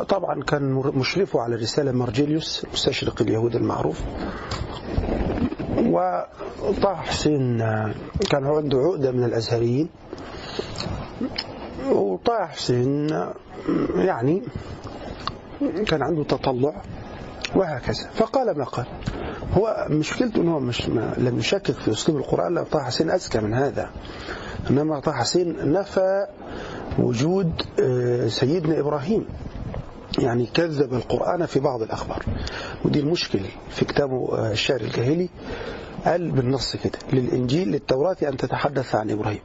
طبعا كان مشرفه على رسالة مارجيليوس مستشرق اليهود المعروف. وطه حسين كان عنده عقدة من الأزهريين. وطه حسين يعني كان عنده تطلع. وهكذا. فقال ما قال هو مشكلته إنه مش لم يشكك في أسلوب القرآن لا طه حسين اذكى من هذا. إنما طه حسين نفى وجود آه، سيدنا إبراهيم. يعني كذب القرآن في بعض الأخبار. ودي المشكلة في كتابه آه، الشعر الجاهلي. قال بالنص كده للإنجيل للتوراة أن تتحدث عن إبراهيم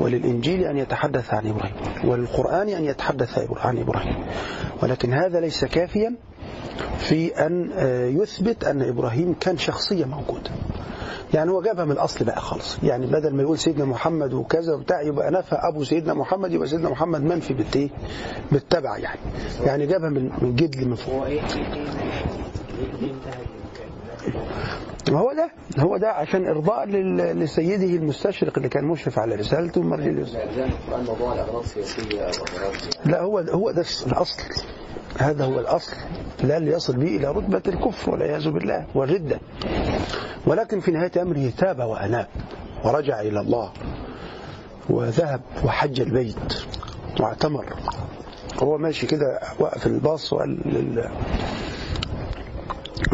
وللإنجيل أن يتحدث عن إبراهيم وللقرآن أن يتحدث عن إبراهيم. ولكن هذا ليس كافيا في أن آه، يثبت أن إبراهيم كان شخصية موجودة يعني هو جابها من الأصل بقى خالص يعني بدل ما يقول سيدنا محمد وكذا وبتاع يبقى نفى أبو سيدنا محمد يبقى سيدنا محمد منفي بالتيه بالتبع يعني يعني جابها من جدل من فوق إيه إيه إيه ما هو ده هو ده عشان إرضاء لل- لسيده المستشرق اللي كان مشرف على رسالته مرجليوس لا هو هو ده الأصل هذا هو الأصل. لا اللي يصل به إلى رتبة الكفر والعياذ بالله والردة. ولكن في نهاية أمره تاب وأناب ورجع إلى الله وذهب وحج البيت واعتمر. هو ماشي كده وقف الباص وقال لل...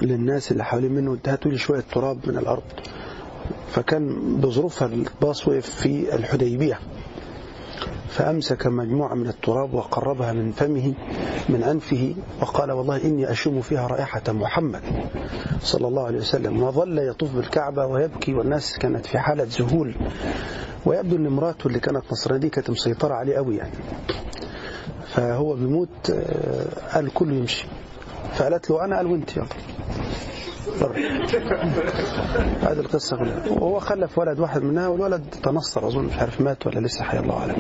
للناس اللي حوالين منه هاتوا لي شوية تراب من الأرض. فكان بظروفها الباص وقف في الحديبية. فأمسك مجموعة من التراب وقربها من فمه من أنفه وقال والله إني أشم فيها رائحة محمد صلى الله عليه وسلم. وظل يطوف بالكعبة ويبكي والناس كانت في حالة ذهول. ويبدو أن امرأته اللي كانت نصرانية دي كانت مسيطرة عليه قوي يعني. فهو بيموت آه، قال كله يمشي. فقالت له أنا قال وأنت يلا. هذه القصة كلها. وهو خلف ولد واحد منها والولد تنصر أظن مش عارف مات ولا لسه حي الله أعلم.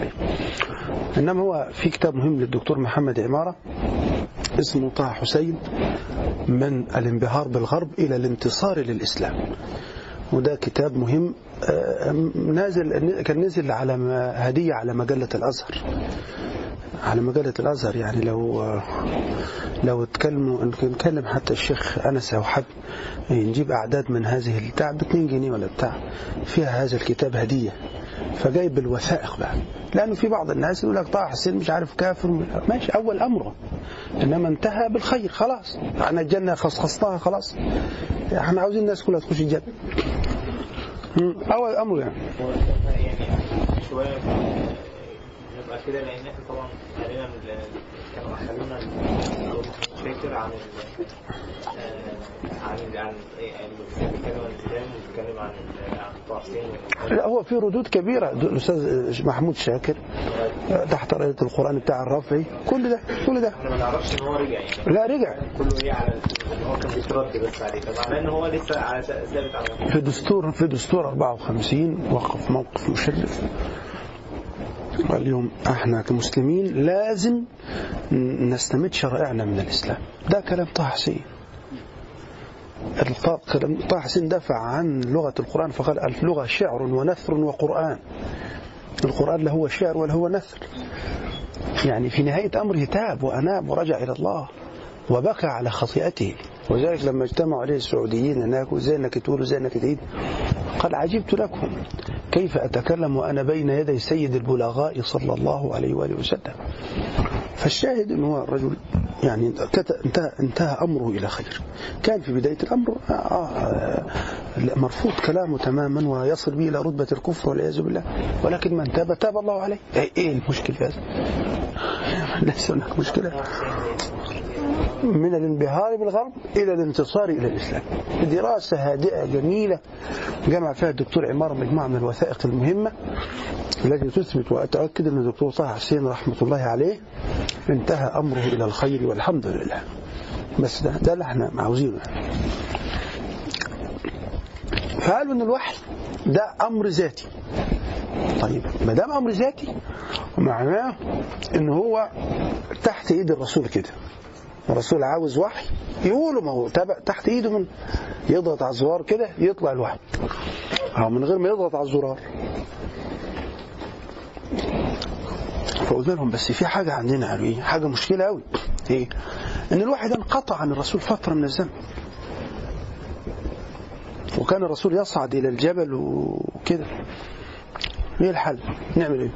إنما هو في كتاب مهم للدكتور محمد عمارة اسمه طه حسين من الانبهار بالغرب إلى الانتصار للإسلام. وده كتاب مهم آه، نازل كان نزل على هدية على مجلة الأزهر. على مجلة الأزهر يعني لو لو اتكلموا نتكلم حتى الشيخ أنس أو حد نجيب أعداد من هذه البتاع ب 2 جنيه ولا بتاع فيها هذا الكتاب هدية. فجايب الوثائق بقى. لأنه في بعض الناس يقول لك طه حسين مش عارف كافر ماشي أول أمره. إنما انتهى بالخير خلاص. إحنا الجنة خصصناها خلاص. إحنا عاوزين الناس كلها تخش الجنة. أول أمره يعني. شوية كده لأن إحنا طبعا كانوا عن آه، عن عن إيه، ال- بيتكلم عن وبيتكلم عن لا هو في ردود كبيرة. الأستاذ محمود شاكر تحت راية القرآن بتاع الرافعي. كل ده كل ده. إحنا ما نعرفش إن هو رجع يعني. لا رجع. كله إيه على هو كان بيترد بس عليه. فمعناه إن هو لسه على ثابت على في دستور في دستور 54 وقف موقف مشرف. اليوم إحنا كمسلمين لازم نستمد شرائعنا من الإسلام. ده كلام طه حسين. طه حسين دافع عن لغة القرآن فقال اللغة شعر ونثر وقرآن. القرآن لا هو شعر ولا هو نثر. يعني في نهاية أمره تاب وأناب ورجع إلى الله وبكى على خطيئته. وذلك لما اجتمعوا عليه السعوديين هناك وزي إنك تقول وزي إنك تعيد قال عجبت لكم. كيف أتكلم وأنا بين يدي سيد البلغاء صلى الله عليه وآله وسلم؟ فالشاهد أنه الرجل يعني انتهى, انتهى أمره إلى خير. كان في بداية الأمر آه آه مرفوض كلامه تماما ويصل به إلى رتبة الكفر والعياذ بالله. ولكن من تاب تاب الله عليه. إيه إيه المشكلة هذا؟ ليس هناك مشكلة. من الانبهار بالغرب إلى الانتصار إلى الإسلام. دراسة هادئة جميلة جمع فيها الدكتور عمار مجموعة من الوثائق المهمة التي تثبت وأتأكد أن الدكتور طه حسين رحمة الله عليه انتهى أمره إلى الخير والحمد لله. بس ده, ده اللي إحنا عاوزينه. فقالوا أن الوحي ده أمر ذاتي. طيب ما دام أمر ذاتي معناه أن هو تحت إيد الرسول كده. الرسول عاوز وحي يقولوا ما هو تحت ايده من يضغط على الزرار كده يطلع الوحي. أو من غير ما يضغط على الزرار. فقلت لهم بس في حاجة عندنا قالوا إيه حاجة مشكلة قوي إيه؟ إن الوحي ده انقطع عن الرسول فترة من الزمن. وكان الرسول يصعد إلى الجبل وكده. إيه الحل؟ نعمل إيه؟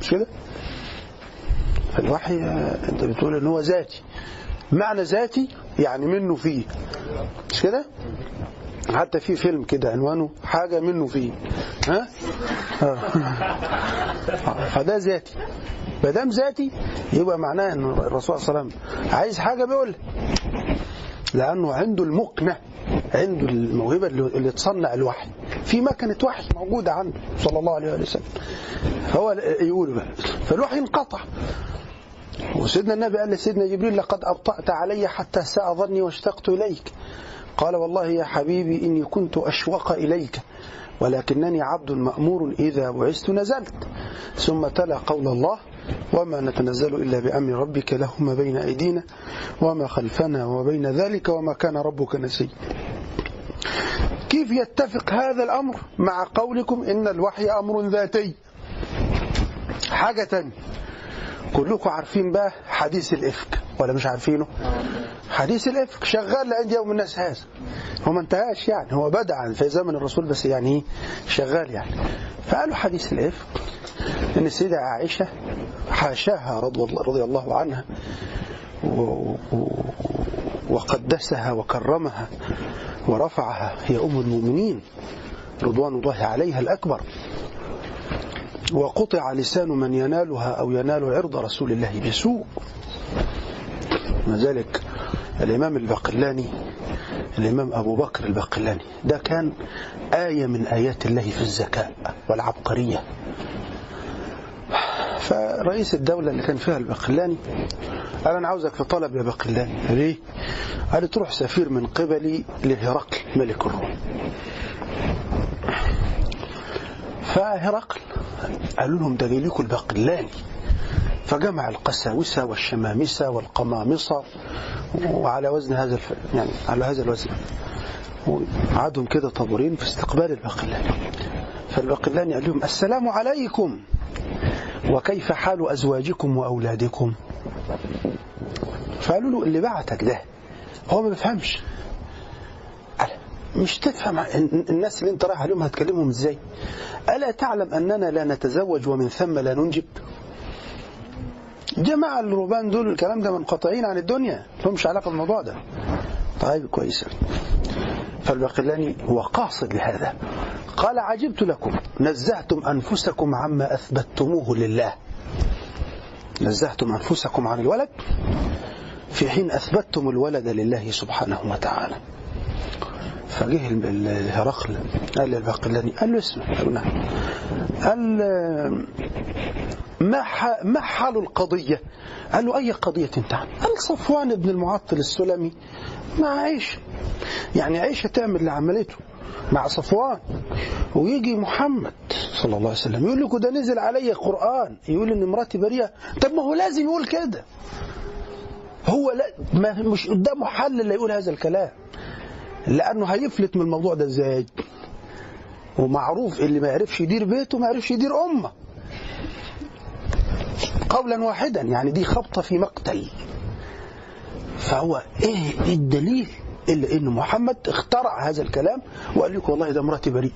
مش كده؟ الوحي آه، انت بتقول إن هو ذاتي. معنى ذاتي يعني منه فيه. مش كده؟ حتى في فيلم كده عنوانه حاجة منه فيه. ها؟ آه. فده ذاتي. ما دام ذاتي يبقى معناه إن الرسول صلى الله عليه وسلم عايز حاجة بيقول لأنه عنده المكنة عنده الموهبة اللي تصنع الوحي. في مكنة وحي موجودة عنده صلى الله عليه وسلم. هو يقول بقى. فالوحي انقطع. وسيدنا النبي قال لسيدنا جبريل لقد أبطأت علي حتى ساء ظني واشتقت إليك. قال والله يا حبيبي إني كنت أشوق إليك ولكنني عبد مأمور إذا بعثت نزلت. ثم تلا قول الله وما نتنزل إلا بأمر ربك له ما بين أيدينا وما خلفنا وبين ذلك وما كان ربك نسيا. كيف يتفق هذا الأمر مع قولكم إن الوحي أمر ذاتي؟ حاجة تانية. كلكم عارفين بقى حديث الإفك ولا مش عارفينه؟ حديث الإفك شغال لعند يوم الناس هذا. هو ما انتهاش يعني هو بدأ في زمن الرسول بس يعني إيه شغال يعني. فقالوا حديث الإفك إن السيدة عائشة حاشاها رضي الله, عنها وقدسها وكرمها ورفعها. هي أم المؤمنين رضوان الله عليها الأكبر. وقطع لسان من ينالها أو ينال عرض رسول الله بسوء. ذلك الإمام البقلاني الإمام أبو بكر البقلاني ده كان آية من آيات الله في الذكاء والعبقرية. فرئيس الدولة اللي كان فيها البقلاني قال أنا عاوزك في طلب يا بقلاني ليه؟ قال تروح سفير من قبلي لهرقل ملك الروم. فهرقل قالوا لهم ده لكم البقلاني فجمع القساوسة والشمامسة والقمامصة وعلى وزن هذا الف... يعني على هذا الوزن. وقعدهم كده طابورين في استقبال البقلاني فالبقلاني قال لهم السلام عليكم. وكيف حال أزواجكم وأولادكم؟ فقالوا له اللي بعتك ده هو ما بيفهمش. مش تفهم. الناس اللي انت رايح عليهم هتكلمهم إزاي؟ ألا تعلم أننا لا نتزوج ومن ثم لا ننجب؟ جماعة الرهبان دول الكلام ده منقطعين عن الدنيا لهمش علاقة بالموضوع ده. طيب كويس فالباقلاني هو قاصد لهذا. قال عجبت لكم نزهتم أنفسكم عما أثبتموه لله. نزهتم أنفسكم عن الولد في حين أثبتتم الولد لله سبحانه وتعالى. فجه ال- ال- هرقل قال للباقلاني قال له اسمع قال له نعم. ما ما حال القضية؟ قال له أي قضية تعني؟ قال صفوان بن المعطل السلمي. مع عائشة. يعني عائشة تعمل اللي عملته مع صفوان ويجي محمد صلى الله عليه وسلم يقول لكم ده نزل علي قرآن. يقول إن مراتي بريئة. طب ما هو لازم يقول كده. هو لا ما مش قدامه حل اللي يقول هذا الكلام. لأنه هيفلت من الموضوع ده إزاي؟ ومعروف اللي ما يعرفش يدير بيته ما يعرفش يدير أمة. قولا واحدا يعني دي خبطة في مقتل. فهو إيه الدليل إلا إن محمد اخترع هذا الكلام وقال لك والله ده مراتي بريء.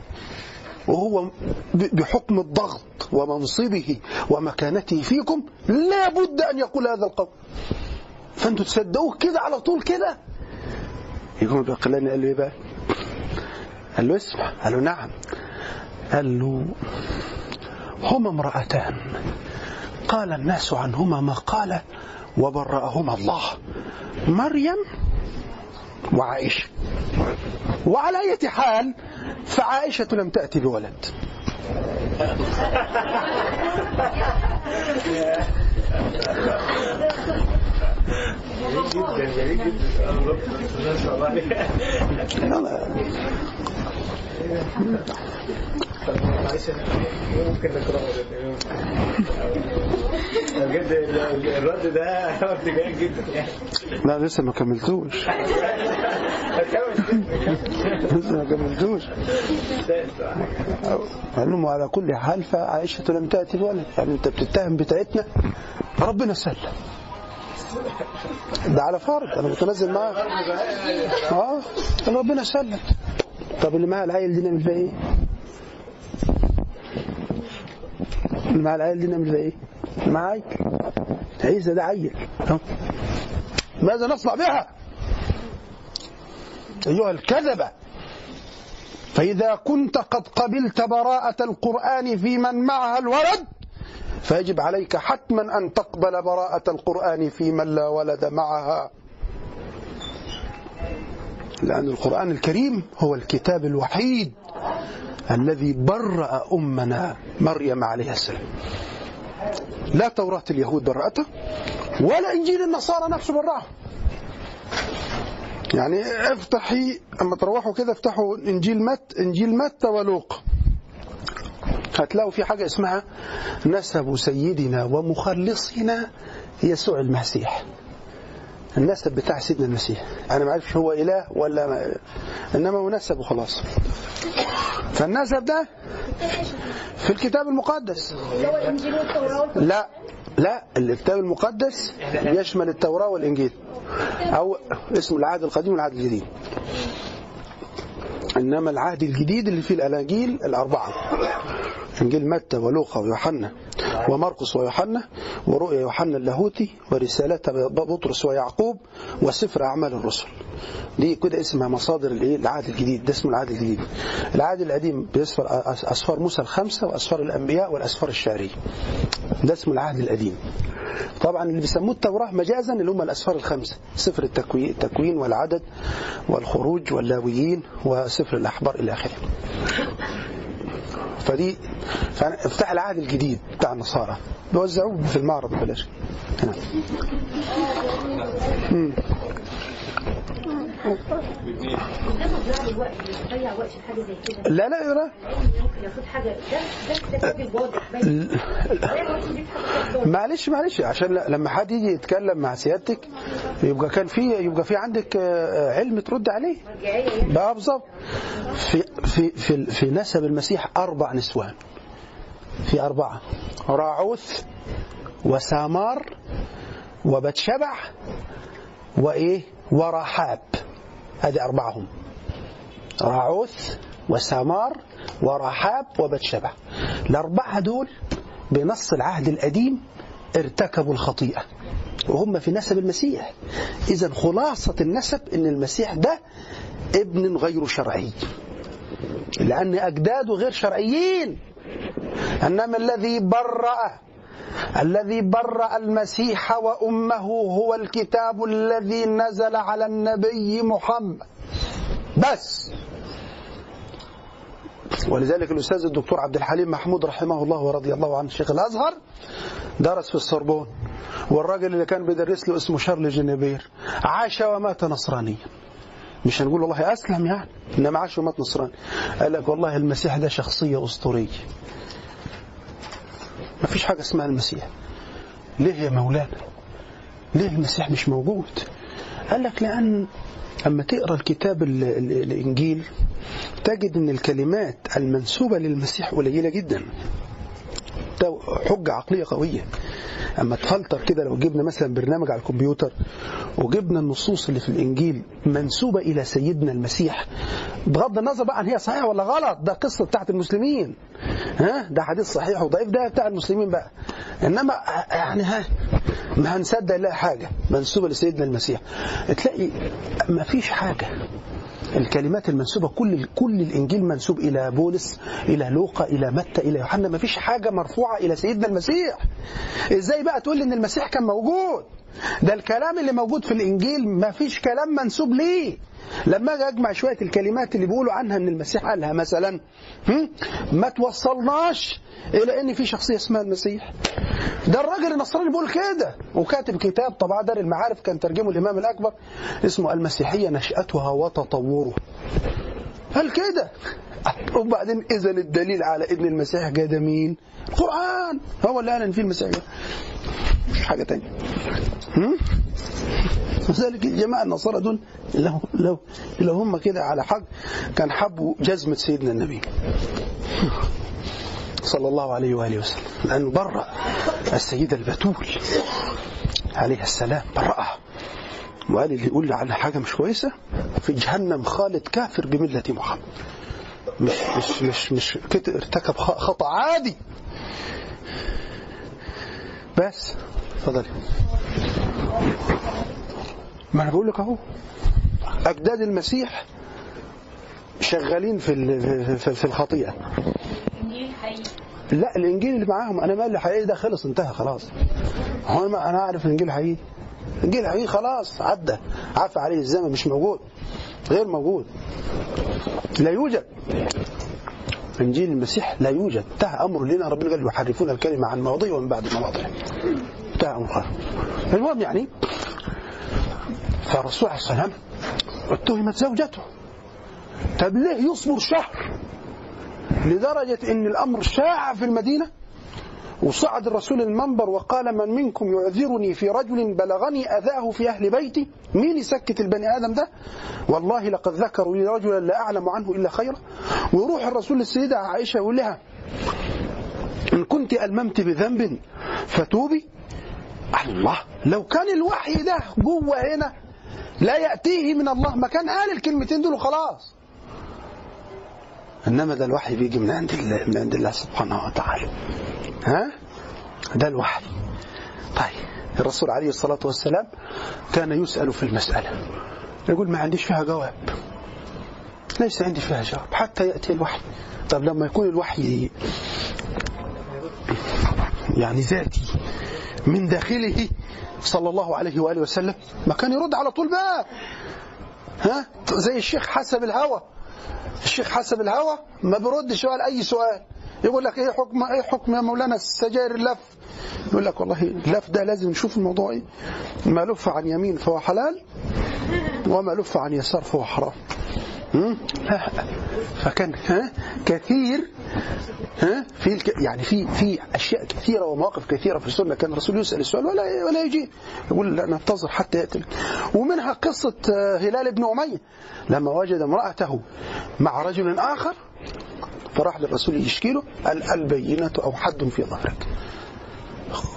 وهو بحكم الضغط ومنصبه ومكانته فيكم لا بد أن يقول هذا القول. فأنتوا تصدقوه كده على طول كده؟ يقول الباقلاني قال له إيه بقى قال له اسمع. قال له نعم. قال له هما امرأتان. قال الناس عنهما ما قال وبرأهما الله. مريم وعائشة. وعلى أي حال فعائشة لم تأتي بولد. جدا جميل ممكن نكرهه بجد ال- الرد ده رد جيد جدا لا لسه ما كملتوش. لسه ما كملتوش. قال لهم على كل حال فعائشة لم تأتي بولد يعني أنت بتتهم بتاعتنا. ربنا سلم ده على فرض. أنا متنزل معاه آه ربنا سلم طب اللي معاه العيل دي نعمل فيها إيه؟ اللي معاه العيل دي نعمل فيها إيه؟ اللي معاه عيسى ده عيل. أهو. ماذا نصنع بها؟ أيها الكذبة. فإذا كنت قد قبلت براءة القرآن في من معها الولد فيجب عليك حتما أن تقبل براءة القرآن في من لا ولد معها. لأن القرآن الكريم هو الكتاب الوحيد الذي برأ أمنا مريم عليه السلام. لا توراة اليهود برأته ولا إنجيل النصارى نفسه برأه. يعني افتحي أما تروحوا كده افتحوا إنجيل مت إنجيل متى ولوقا هتلاقوا في حاجة اسمها نسب سيدنا ومخلصنا يسوع المسيح. النسب بتاع سيدنا المسيح. أنا ما عارفش هو إله ولا ما إنما هو نسب وخلاص. فالنسب ده في الكتاب المقدس. لا لا الكتاب المقدس يشمل التوراة والإنجيل. أو اسم العهد القديم والعهد الجديد. إنما العهد الجديد اللي فيه الأناجيل الأربعة. إنجيل متى ولوقا ويوحنا ومرقس ويوحنا ورؤيا يوحنا اللاهوتي ورسالة بطرس ويعقوب وسفر أعمال الرسل. دي كده اسمها مصادر الإيه؟ العهد الجديد. ده اسمه العهد الجديد. العهد القديم بيسفر أسفار موسى الخمسة وأسفار الأنبياء والأسفار الشعرية ده اسمه العهد القديم. طبعا اللي بيسموه التوراة مجازا اللي هم الأسفار الخمسة. سفر التكوين, والعدد والخروج واللاويين وسفر الأحبار إلى آخره. فدي فافتح العهد الجديد بتاع النصارى. بيوزعوه في المعرض ببلاش. هنا. لا لا واضح. معلش معلش عشان لما حد يجي يتكلم مع سيادتك يبقى كان في يبقى في عندك آه، علم ترد عليه. بقى بالظبط في في في في نسب المسيح أربع نسوان. في أربعة. راعوث وسامار وبتشبع وإيه؟ ورحاب. هذه أربعهم. راعوث وسامار ورحاب وبتشبع الأربعة دول بنص العهد القديم ارتكبوا الخطيئة وهم في نسب المسيح. إذا خلاصة النسب إن المسيح ده ابن غير شرعي. لأن أجداده غير شرعيين. إنما الذي برأ الذي برأ المسيح وأمه هو الكتاب الذي نزل على النبي محمد. بس. ولذلك الأستاذ الدكتور عبد الحليم محمود رحمه الله ورضي الله عنه شيخ الأزهر درس في السربون والراجل اللي كان بيدرس له اسمه شارل جنيبير عاش ومات نصرانيا. مش هنقول والله أسلم يعني إنما عاش ومات نصراني. قال لك والله المسيح ده شخصية أسطورية. ما فيش حاجة اسمها المسيح. ليه يا مولانا؟ ليه المسيح مش موجود؟ قال لك لأن أما تقرأ الكتاب ال ال الإنجيل تجد أن الكلمات المنسوبة للمسيح قليلة جدا. ده حجة عقلية قوية. أما تفلتر كده لو جبنا مثلا برنامج على الكمبيوتر وجبنا النصوص اللي في الإنجيل منسوبة إلى سيدنا المسيح بغض النظر بقى عن هي صحيحة ولا غلط ده قصة بتاعت المسلمين. ها؟ ده حديث صحيح وضعيف ده بتاع المسلمين بقى. إنما يعني ها ما هنصدق نلاقي حاجة منسوبة لسيدنا المسيح. تلاقي ما فيش حاجة. الكلمات المنسوبة كل كل الإنجيل منسوب إلى بولس إلى لوقا إلى متى إلى يوحنا. ما فيش حاجة مرفوعة إلى سيدنا المسيح. إزاي بقى تقول إن المسيح كان موجود؟ ده الكلام اللي موجود في الإنجيل ما فيش كلام منسوب ليه. لما أجي أجمع شوية الكلمات اللي بيقولوا عنها إن المسيح قالها مثلا؟ ما توصلناش إلى إن في شخصية اسمها المسيح. ده الراجل النصراني بيقول كده وكاتب كتاب طبعا دار المعارف كان ترجمه الإمام الأكبر اسمه المسيحية نشأتها وتطورها قال كده وبعدين اذا الدليل على ان المسيح جاء ده مين؟ القران هو اللي قال ان في المسيح. جاء مش حاجة تانية. هم؟ لذلك الجماعة النصارى دول لو, لو, لو هم كده على حق. كان حبوا جزمة سيدنا النبي. صلى الله عليه وآله وسلم. لأنه برأ السيدة البتول عليها السلام برأها وقال اللي يقول عنها حاجة مش كويسة في جهنم خالد كافر بملة محمد. مش مش مش مش ارتكب خطأ عادي. بس اتفضلي. ما أنا بقول لك أهو. أجداد المسيح شغالين في في في الخطيئة. لا الإنجيل اللي معاهم أنا مالي حقيقي ده خلص انتهى خلاص. هو أنا أعرف الانجيل الحقيقي الانجيل الحقيقي خلاص عدى. عفى عليه الزمن مش موجود. غير موجود. لا يوجد. إنجيل المسيح لا يوجد. انتهى أمره لنا. ربنا قال يحرفون الكلمة عن مواضيع ومن بعد مواضيع انتهى أمره. المهم يعني فالرسول عليه السلام اتهمت زوجته. طب ليه يصبر شهر لدرجة إن الأمر شاع في المدينة. وصعد الرسول المنبر وقال من منكم يعذرني في رجل بلغني أذاه في أهل بيتي؟ مين يسكت البني آدم ده؟ والله لقد ذكروا لي رجلا لا أعلم عنه إلا خيرا. ويروح الرسول للسيدة عائشة يقول لها إن كنت ألممت بذنب فتوبي. الله لو كان الوحي ده جوه هنا لا يأتيه من الله. ما كان قال الكلمتين دول وخلاص. إنما ده الوحي بيجي من عند الله من عند الله سبحانه وتعالى. ها؟ ده الوحي. طيب الرسول عليه الصلاة والسلام كان يسأل في المسألة. يقول ما عنديش فيها جواب. ليس عندي فيها جواب. حتى يأتي الوحي. طب لما يكون الوحي يعني ذاتي من داخله صلى الله عليه وآله وسلم ما كان يرد على طول بقى. ها؟ زي الشيخ حسب الهوى. الشيخ حسب الهوى ما بيردش على أي سؤال. يقول لك إيه حكم إيه حكم يا مولانا؟ السجاير اللف. يقول لك والله اللف ده لازم نشوف الموضوع إيه؟ ما لف عن يمين فهو حلال وما لف عن يسار فهو حرام. فكان كثير ها؟ في الك... يعني في في أشياء كثيرة ومواقف كثيرة في السنة. كان الرسول يسأل السؤال ولا ولا يجي يقول لا ننتظر حتى يأتي ومنها قصة هلال بن أمية. لما وجد امرأته مع رجل آخر فراح للرسول يشكي له قال البينة أو حد في ظهرك.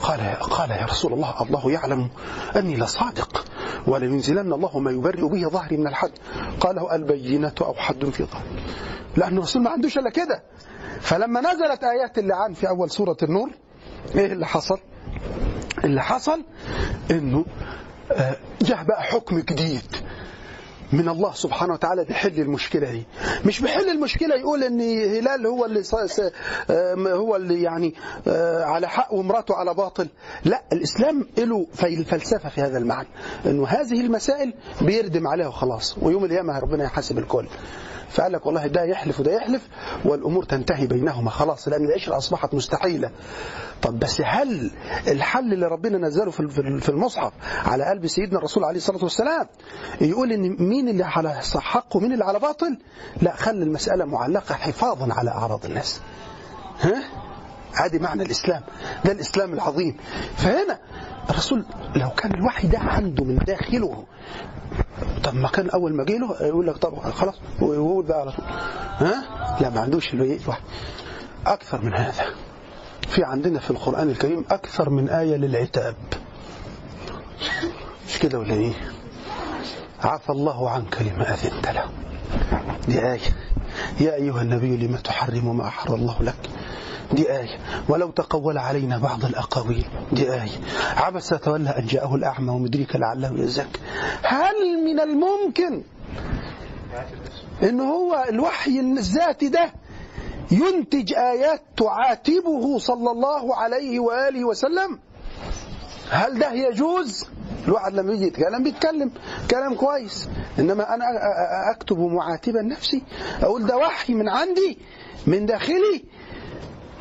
قال قال يا رسول الله الله يعلم أني لصادق ولينزلن الله ما يبرئ به ظهري من الحد. قال له البينة أو حد في ظهرك لأن الرسول ما عندوش إلا كده. فلما نزلت آيات اللعان في أول سورة النور إيه اللي حصل؟ اللي حصل إنه آه، جه بقى حكم جديد من الله سبحانه وتعالى بيحل المشكلة دي. مش بيحل المشكلة يقول إن هلال هو اللي آه، هو اللي يعني آه، على حق ومراته على باطل. لا الإسلام له فلسفة في هذا المعنى إنه هذه المسائل بيردم عليها وخلاص ويوم القيامة ربنا يحاسب الكل. فقال لك والله ده يحلف وده يحلف والأمور تنتهي بينهما. خلاص لأن العشره أصبحت مستحيلة. طب بس هل الحل اللي ربنا نزله في المصحف على قلب سيدنا الرسول عليه الصلاة والسلام يقول إن مين اللي على حق ومين اللي على باطل؟ لا خلي المسألة معلقة حفاظا على أعراض الناس. ها؟ ادي معنى الإسلام. ده الإسلام العظيم. فهنا الرسول لو كان الوحي ده عنده من داخله طب ما كان أول ما جه له يقول لك طب خلاص ويقول بقى على طول. ها؟ لا ما عندوش الوحي أكثر من هذا. في عندنا في القرآن الكريم أكثر من آية للعتاب. مش كده ولا إيه؟ عفى الله عنك لما أذنت له. دي آية. يا أيها النبي لما تحرم ما أحر الله لك؟ دي آية. ولو تقول علينا بعض الأقاويل دي آية. عبس تولى أن جاءه الأعمى ومدرك لعله يزكى هل من الممكن إن هو الوحي الذاتي ده ينتج آيات تعاتبه صلى الله عليه وآله وسلم؟ هل ده يجوز؟ الواحد لما يجي يتكلم بيتكلم كلام كويس. إنما أنا أكتب معاتبا نفسي. أقول ده وحي من عندي من داخلي.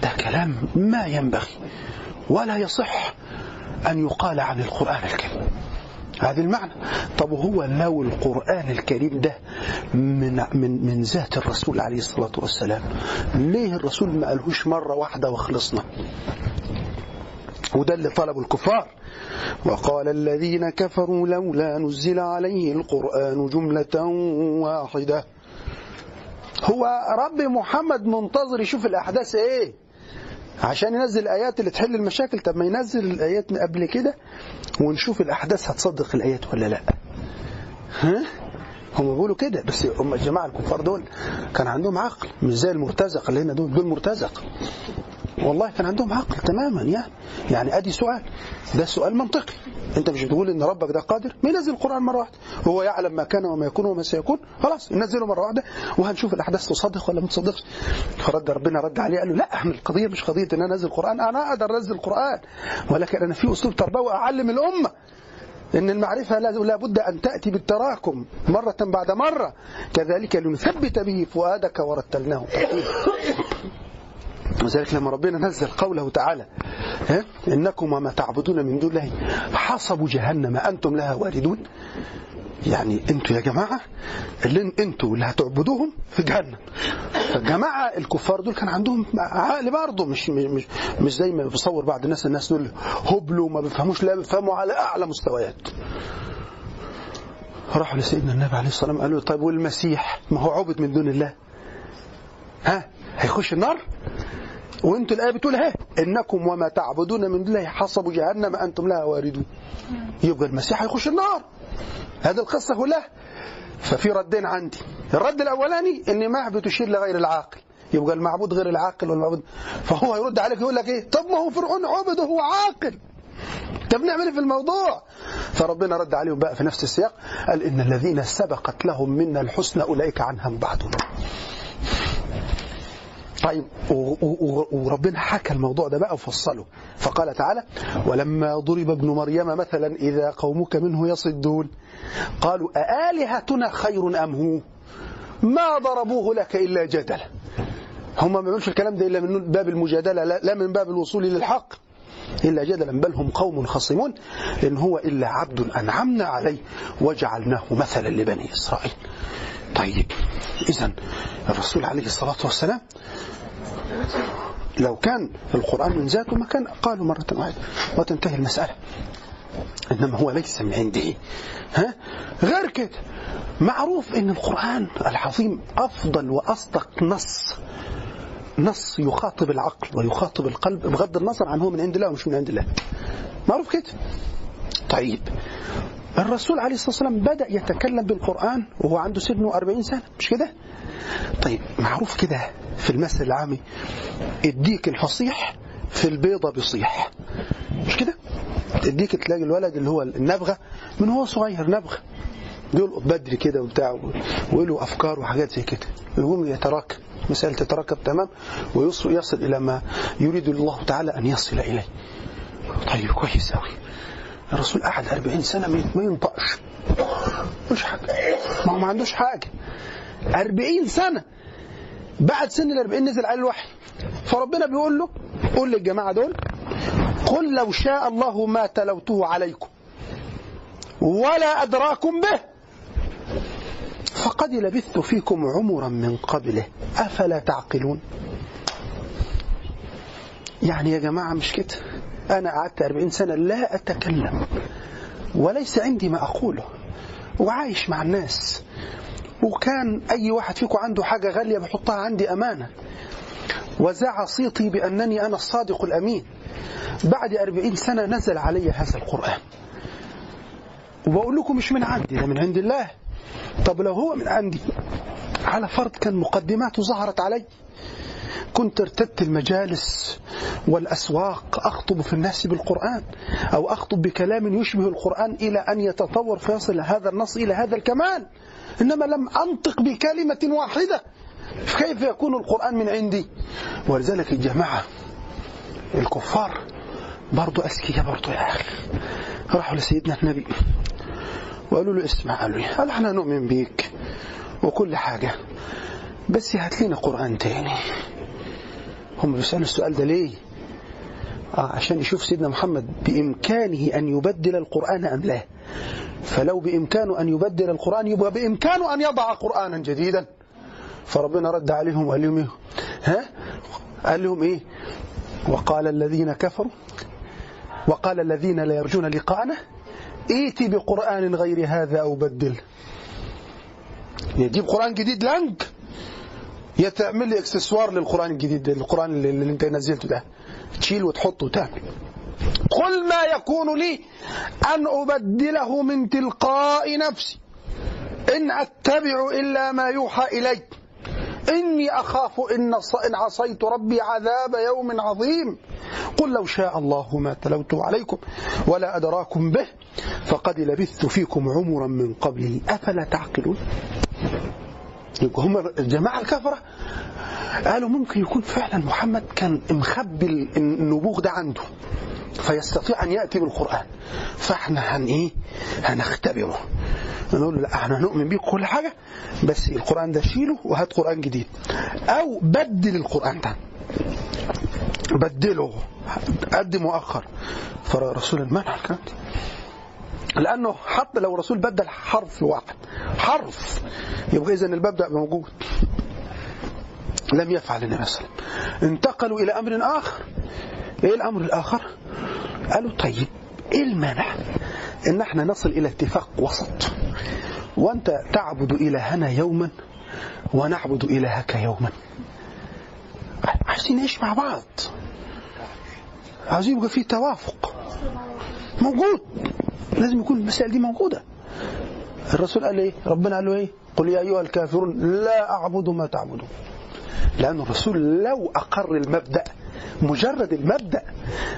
ده كلام ما ينبغي ولا يصح أن يقال عن القرآن الكريم. هذا المعنى. طب هو لو القرآن الكريم ده من من من ذات الرسول عليه الصلاة والسلام؟ ليه الرسول ما قالهوش مرة واحدة وخلصنا؟ وده اللي طلبه الكفار. وقال الذين كفروا لولا نزل عليه القرآن جملة واحدة. هو رب محمد منتظر يشوف الأحداث إيه؟ عشان ينزل الآيات اللي تحل المشاكل. طب ما ينزل الآيات قبل كده ونشوف الأحداث هتصدق الآيات ولا لا. ها؟ هم بيقولوا كده بس هم الجماعة الكفار دول كان عندهم عقل مش زي المرتزق اللي هنا دول دول مرتزق والله كان عندهم عقل تماما يعني يعني أدي سؤال ده سؤال منطقي. أنت مش بتقول إن ربك ده قادر؟ ما ينزل القرآن مرة واحدة. هو يعلم ما كان وما يكون وما سيكون؟ خلاص ينزله مرة واحدة وهنشوف الأحداث تصدق ولا ما تصدقش. فرد ربنا رد عليه قال له لا القضية مش قضية إن أنا أنزل القران أنا أقدر أنزل القران ولكن أنا في أسلوب تربوي أعلم الأمة. إن المعرفة لا بد أن تأتي بالتراكم مرة بعد مرة. كذلك لنثبت به فؤادك ورتلناه وذلك لما ربنا نزل قوله تعالى إنكم وما تعبدون من دون الله حصب جهنم أنتم لها واردون. يعني أنتوا يا جماعة اللي أنتوا اللي هتعبدوهم في جهنم. فالجماعة الكفار دول كان عندهم عقل برضه مش مش مش زي ما بيصور بعض الناس الناس دول هبلوا وما بيفهموش لا بيفهموا على أعلى مستويات. راحوا لسيدنا النبي عليه الصلاة والسلام قالوا له، طيب والمسيح؟ ما هو عبد من دون الله. ها؟ هيخش النار؟ وانتوا الآية بتقول ها؟ إنكم وما تعبدون من الله حصب جهنم أنتم لها واردون. يبقى المسيح هيخش النار. هذه القصة كلها ففي ردين عندي. الرد الأولاني إن ما بتشير لغير العاقل. يبقى المعبود غير العاقل والمعبود. فهو يرد عليك يقول لك إيه؟ طب ما هو فرعون عبد وهو عاقل. طب نعمل إيه في الموضوع؟ فربنا رد عليهم بقى في نفس السياق. قال إن الذين سبقت لهم منا الحسنى أولئك عنها بعدون طيب وربنا حكى الموضوع ده بقى وفصله. فقال تعالى ولما ضرب ابن مريم مثلا إذا قومك منه يصدون. قالوا أآلهتنا خير أم هو؟ ما ضربوه لك إلا جدلا هم ما بيعملوش الكلام ده إلا من باب المجادلة لا لا من باب الوصول للحق إلا جدلا بل هم قوم خصمون إن هو إلا عبد أنعمنا عليه وجعلناه مثلا لبني إسرائيل. طيب إذا الرسول عليه الصلاة والسلام لو كان القرآن من ذاته ما كان قالوا مرة واحدة وتنتهي المسألة. إنما هو ليس من عنده. ها؟ غير كده معروف إن القرآن العظيم أفضل وأصدق نص. نص يخاطب العقل ويخاطب القلب بغض النظر عن هو من عند الله ومش من عند الله. معروف كده؟ طيب. الرسول عليه الصلاة والسلام بدأ يتكلم بالقرآن وهو عنده سن 40 سنة مش كده؟ طيب معروف كده في المثل العامي الديك الفصيح في البيضة بيصيح مش كده؟ تديك تلاقي الولد اللي هو النبغة من هو صغير نبغة بيلقط بدري كده وبتاع وله أفكار وحاجات زي كده يقوم يتراكم مسألة تتراكب تمام ويصل يصل إلى ما يريد الله تعالى أن يصل إليه. طيب كويس أوي. الرسول قعد 40 سنة ما ينطقش مش حاجة ما هو ما عندوش حاجة. 40 سنة. بعد سن ال 40 نزل عليه الوحي. فربنا بيقول له قول للجماعة دول قل لو شاء الله ما تلوته عليكم ولا أدراكم به. فقد لبثت فيكم عمرا من قبله. أفلا تعقلون؟ يعني يا جماعة مش كده؟ أنا قعدت أربعين سنة لا أتكلم وليس عندي ما أقوله وعايش مع الناس. وكان أي واحد فيكم عنده حاجة غالية بحطها عندي أمانة. وزع صيتي بأنني أنا الصادق الأمين. بعد أربعين سنة نزل علي هذا القرآن. وبقول لكم مش من عندي؟ ده من عند الله. طب لو هو من عندي. على فرض كان مقدماته ظهرت علي. كنت ارتدت المجالس والأسواق أخطب في الناس بالقرآن أو أخطب بكلام يشبه القرآن إلى أن يتطور فيصل هذا النص إلى هذا الكمال. إنما لم أنطق بكلمة واحدة. كيف يكون القرآن من عندي؟ ولذلك الجماعة الكفار برضو أذكياء برضو يا أخي. راحوا لسيدنا النبي وقالوا له اسمع قالوا لي قال إحنا نؤمن بيك وكل حاجة بس هات لنا قرآن تاني. هم بيسألوا السؤال ده ليه؟ آه عشان يشوف سيدنا محمد بإمكانه أن يبدل القرآن أم لا. فلو بإمكانه أن يبدل القرآن يبقى بإمكانه أن يضع قرآنا جديدا. فربنا رد عليهم وقال لهم إيه؟ ها؟ قال لهم إيه؟ وقال الذين كفروا وقال الذين لا يرجون لقاءنا ائتي بقرآن غير هذا أو بدل. يجيب قرآن جديد لانك. يتعمل لي إكسسوار للقرآن الجديد القرآن اللي, أنت نزلته ده. تشيل وتحط وتعمل. قل ما يكون لي أن أبدله من تلقاء نفسي. إن أتبع إلا ما يوحى إلي. إني أخاف إن عصيت ربي عذاب يوم عظيم. قل لو شاء الله ما تلوته عليكم ولا أدراكم به فقد لبثت فيكم عمرا من قبله أفلا تعقلون؟ هم الجماعة الكفرة قالوا ممكن يكون فعلا محمد كان مخبي النبوغ ده عنده. فيستطيع أن يأتي بالقرآن. فإحنا هن إيه؟ هنختبره. نقول له لا إحنا هنؤمن بيه كل حاجة بس القرآن ده شيله وهات قرآن جديد. أو بدل القرآن ده. بدله. قدم وأخر فرسول المنع الكلام لأنه حتى لو الرسول بدل حرف واحد حرف يبقى إذا الباب ده موجود. لم يفعل النبي صلى الله عليه وسلم. انتقلوا إلى أمر آخر. إيه الأمر الآخر؟ قالوا طيب إيه المانع؟ إن إحنا نصل إلى اتفاق وسط. وأنت تعبد إلهنا يوما ونعبد إلهك يوما. عايزين نعيش مع بعض. عايزين يبقى في توافق. موجود. لازم يكون المسائل دي موجودة. الرسول قال إيه؟ ربنا قال له إيه؟ قل يا أيها الكافرون لا أعبد ما تعبدون. لأن الرسول لو أقر المبدأ مجرد المبدأ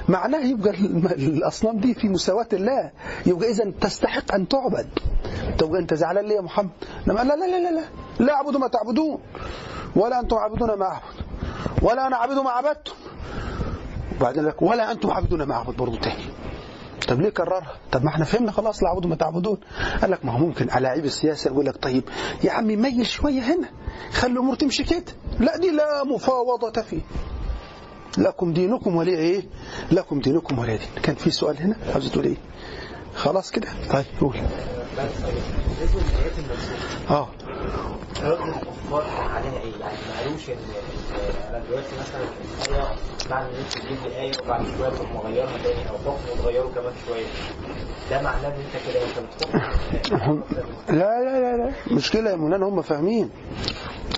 معناه يبقى الأصنام دي في مساواة الله. يبقى إذا تستحق أن تعبد. تبقى أنت زعلان ليه يا محمد؟ لا لا لا لا لا. لا أعبد ما تعبدون ولا أنتم عبدون ما أعبد ولا أنا عبد ما عبدتم. وبعدين لك ولا أنتم عبدون ما أعبد برضه تاني. طب ليه كررها؟ طب ما إحنا فهمنا خلاص لا عبدوا ما تعبدون. قال لك ما هو ممكن علاعيب السياسة يقول لك طيب يا عمي ميل شوية هنا خلي الأمور تمشي كده. لا دي لا مفاوضة فيه. لكم دينكم ولي إيه؟ لكم دينكم ولي دين. كان في سؤال هنا؟ عاوز تقول إيه؟ خلاص كده. طيب قول. آه. إيه؟ يعني ما قالوش ان أنا دلوقتي مثلا انت الايه وبعد شوية تاني أو كمان شوية ده معناه ان انت كده انت لا لا لا لا. مشكلة يا مولانا هم فاهمين.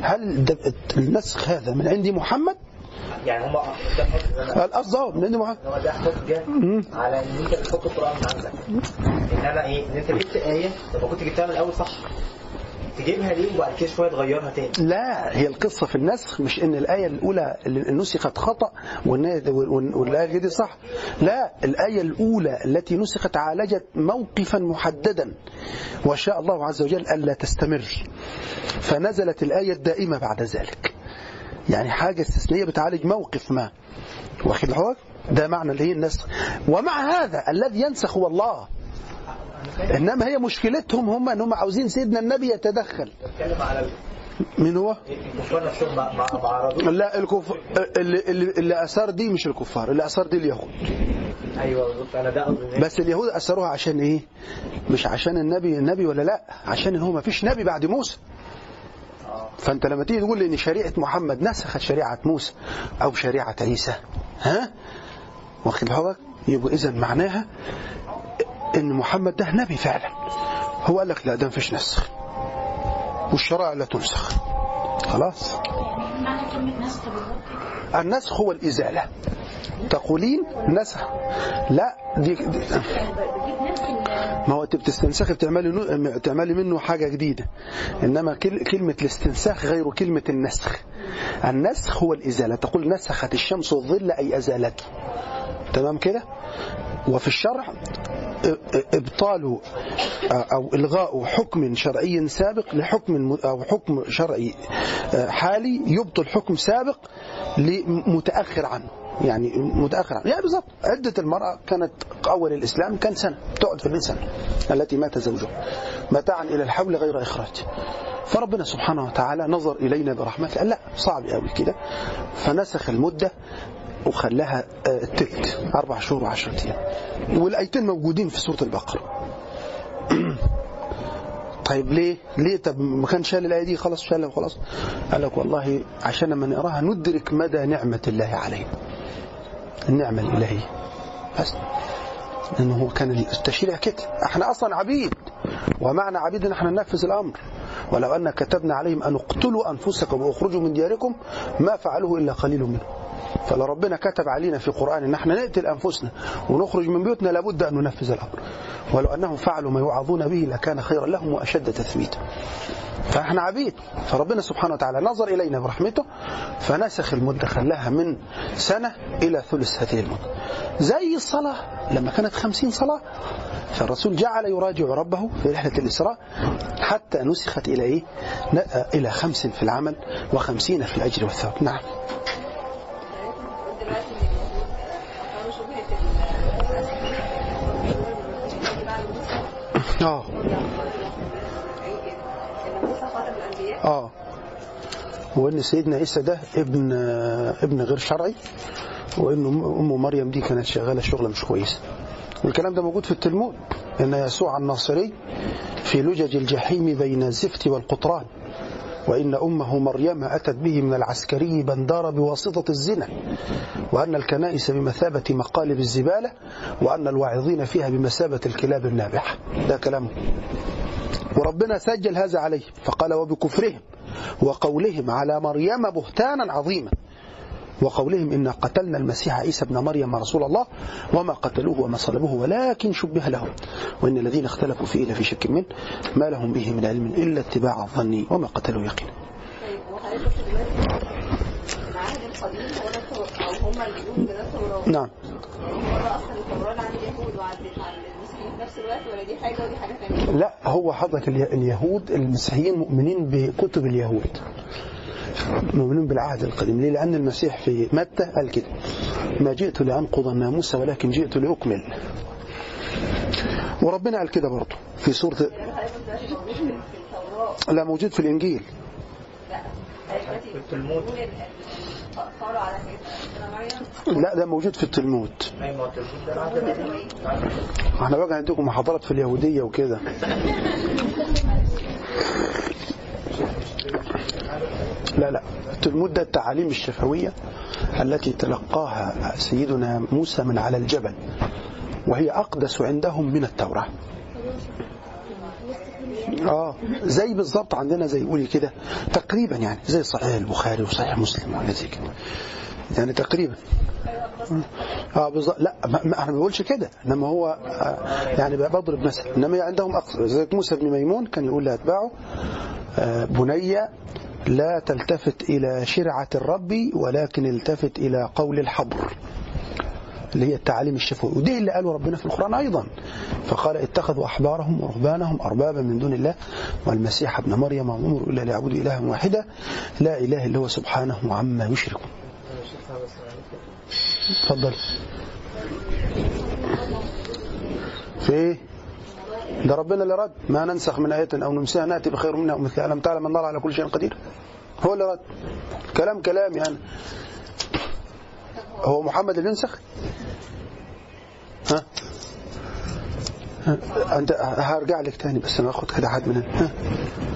هل النسخ هذا من عند محمد؟ يعني هم القصد آه لأن مع- هو ده حجه على إن أنت بتحط القرآن من عندك. إنما إيه؟ إن أنت جبت آية لما كنت جبتها من الأول صح. تجيبها ليه وبعد كده شوية تغيرها تاني. لا هي القصة في النسخ مش إن الآية الأولى اللي نسخت خطأ والنا- وال- والآية دي صح. لا الآية الأولى التي نسخت عالجت موقفا محددا. وشاء الله عز وجل ألا تستمر. فنزلت الآية الدائمة بعد ذلك. يعني حاجة استثنائية بتعالج موقف ما. واخد بالك ده معنى اللي هي النسخ. ومع هذا الذي ينسخ هو الله إنما هي مشكلتهم هم إنهم عاوزين سيدنا النبي يتدخل. من هو؟ الكفار لا الكف... اللي, اللي, اللي أثار دي مش الكفار اللي أثار دي اليهود. أيوه أنا ده بس اليهود اثروها عشان إيه؟ مش عشان النبي النبي ولا لا؟ عشان إن هو ما فيش نبي بعد موسى. فأنت لما تيجي تقول لي إن شريعة محمد نسخت شريعة موسى أو شريعة عيسى ها؟ واخد بالك يبقى اذا معناها إن محمد ده نبي فعلا. هو قال لك لا ده مفيش نسخ. والشرائع لا تنسخ. خلاص. النسخ هو الإزالة. تقولين نسخ. لا دي, دي ما هو انت بتستنسخ بتعملي نو- بتعملي منه حاجة جديدة. إنما كل كلمة الاستنساخ غير كلمة النسخ. النسخ هو الإزالة. تقول نسخت الشمس الظل أي أزالته تمام كده؟ وفي الشرع ابطال أو إلغاء حكم شرعي سابق لحكم أو حكم شرعي حالي يبطل حكم سابق لمتأخر عنه يعني متأخر عنه يعني بالظبط عدة المرأة كانت اول الاسلام كان سنة تقعد في البيت سنة التي مات زوجها متاعا إلى الحول غير إخراج. فربنا سبحانه وتعالى نظر إلينا برحمته قال لا صعب قوي كده. فنسخ المدة وخلاها آه، تلت أربع شهور وعشرة أيام. والآيتين موجودين في سورة البقرة. طيب ليه؟ ليه؟ طب ما كان شال الآية دي؟ خلاص شالها وخلاص قال لك والله عشان لما نقراها ندرك مدى نعمة الله علينا النعمة الإلهية. بس. لأنه هو كان التشريع كده إحنا أصلا عبيد. ومعنى عبيد إن إحنا ننفذ الأمر. ولو أن كتبنا عليهم أن اقتلوا أنفسكم وأخرجوا من دياركم ما فعلوه إلا قليل منهم. فلو ربنا كتب علينا في القرآن إن إحنا نقتل انفسنا ونخرج من بيوتنا لابد أن ننفذ الأمر. ولو أنهم فعلوا ما يوعظون به لكان خيرا لهم وأشد تثبيتا. فإحنا عبيد. فربنا سبحانه وتعالى نظر إلينا برحمته فنسخ المده خلاها من سنة إلى ثلث هذه المدة. زي الصلاة. لما كانت خمسين صلاة فالرسول جعل يراجع ربه في رحلة الإسراء حتى نسخت إلى إيه؟ إلى خمس في العمل وخمسين في الأجر والثواب. نعم. آه. آه. وإن سيدنا عيسى ده ابن ابن غير شرعي وإن ام مريم دي كانت شغالة شغله مش كويسه والكلام ده موجود في التلمود إن يسوع الناصري في لجج الجحيم بين الزفت والقطران. وإن أمه مريم أتت به من العسكري بندار بواسطة الزنا وأن الكنائس بمثابة مقالب الزبالة وأن الواعظين فيها بمثابة الكلاب النابحة. ده كلامه. وربنا سجل هذا عليه فقال وبكفرهم وقولهم على مريم بهتانا عظيما. وقولهم إنا قتلنا المسيح عيسى ابن مريم رسول الله وما قتلوه وما صلبوه ولكن شبه لهم. وإن الذين اختلفوا فيه لفي شك منه ما لهم به من علم إلا اتباع الظن وما قتلوه يقينا. نعم؟ لا هو حضرتك اليه- اليهود المسيحيين مؤمنين بكتب اليهود. مؤمنين بالعهد القديم. ليه؟ لأن المسيح في متى قال كده؟ ما جئت لأنقض الناموس ولكن جئت لأكمل. وربنا قال كده برضه في سورة لا موجود في الإنجيل. لا ده موجود في التلمود. إحنا بقى عندكم محاضرات في اليهودية وكده. لا لا. ده التعاليم الشفوية التي تلقاها سيدنا موسى من على الجبل وهي أقدس عندهم من التوراة. آه زي بالظبط عندنا زي قولي كده تقريبا يعني زي صحيح البخاري وصحيح مسلم وحاجات زي كده. يعني تقريبا. آه بالظبط لا ما أنا ما بقولش كده إنما هو آه يعني بضرب مثل إنما عندهم أقصى زي موسى بن ميمون كان يقول لأتباعه آه بني لا تلتفت إلى شرعة الرب ولكن التفت إلى قول الحبر اللي هي التعاليم الشفوية. ودي اللي قاله ربنا في القرآن أيضا. فقال اتخذوا أحبارهم ورهبانهم أربابا من دون الله والمسيح ابن مريم وما أمروا إلا ليعبدوا إلها واحدا لا إله إلا هو سبحانه عما يشركون. اتفضل في إيه؟ ده ربنا اللي رد. ما ننسخ من آية أو ننساها نأتي بخير منها أو مثلها ألم تعلم أن الله على كل شيء قدير؟ هو اللي رد. كلام كلام يعني. هو محمد اللي ينسخ ها؟ انت هرجع لك تاني بس أنا اخد كده حد من هنا.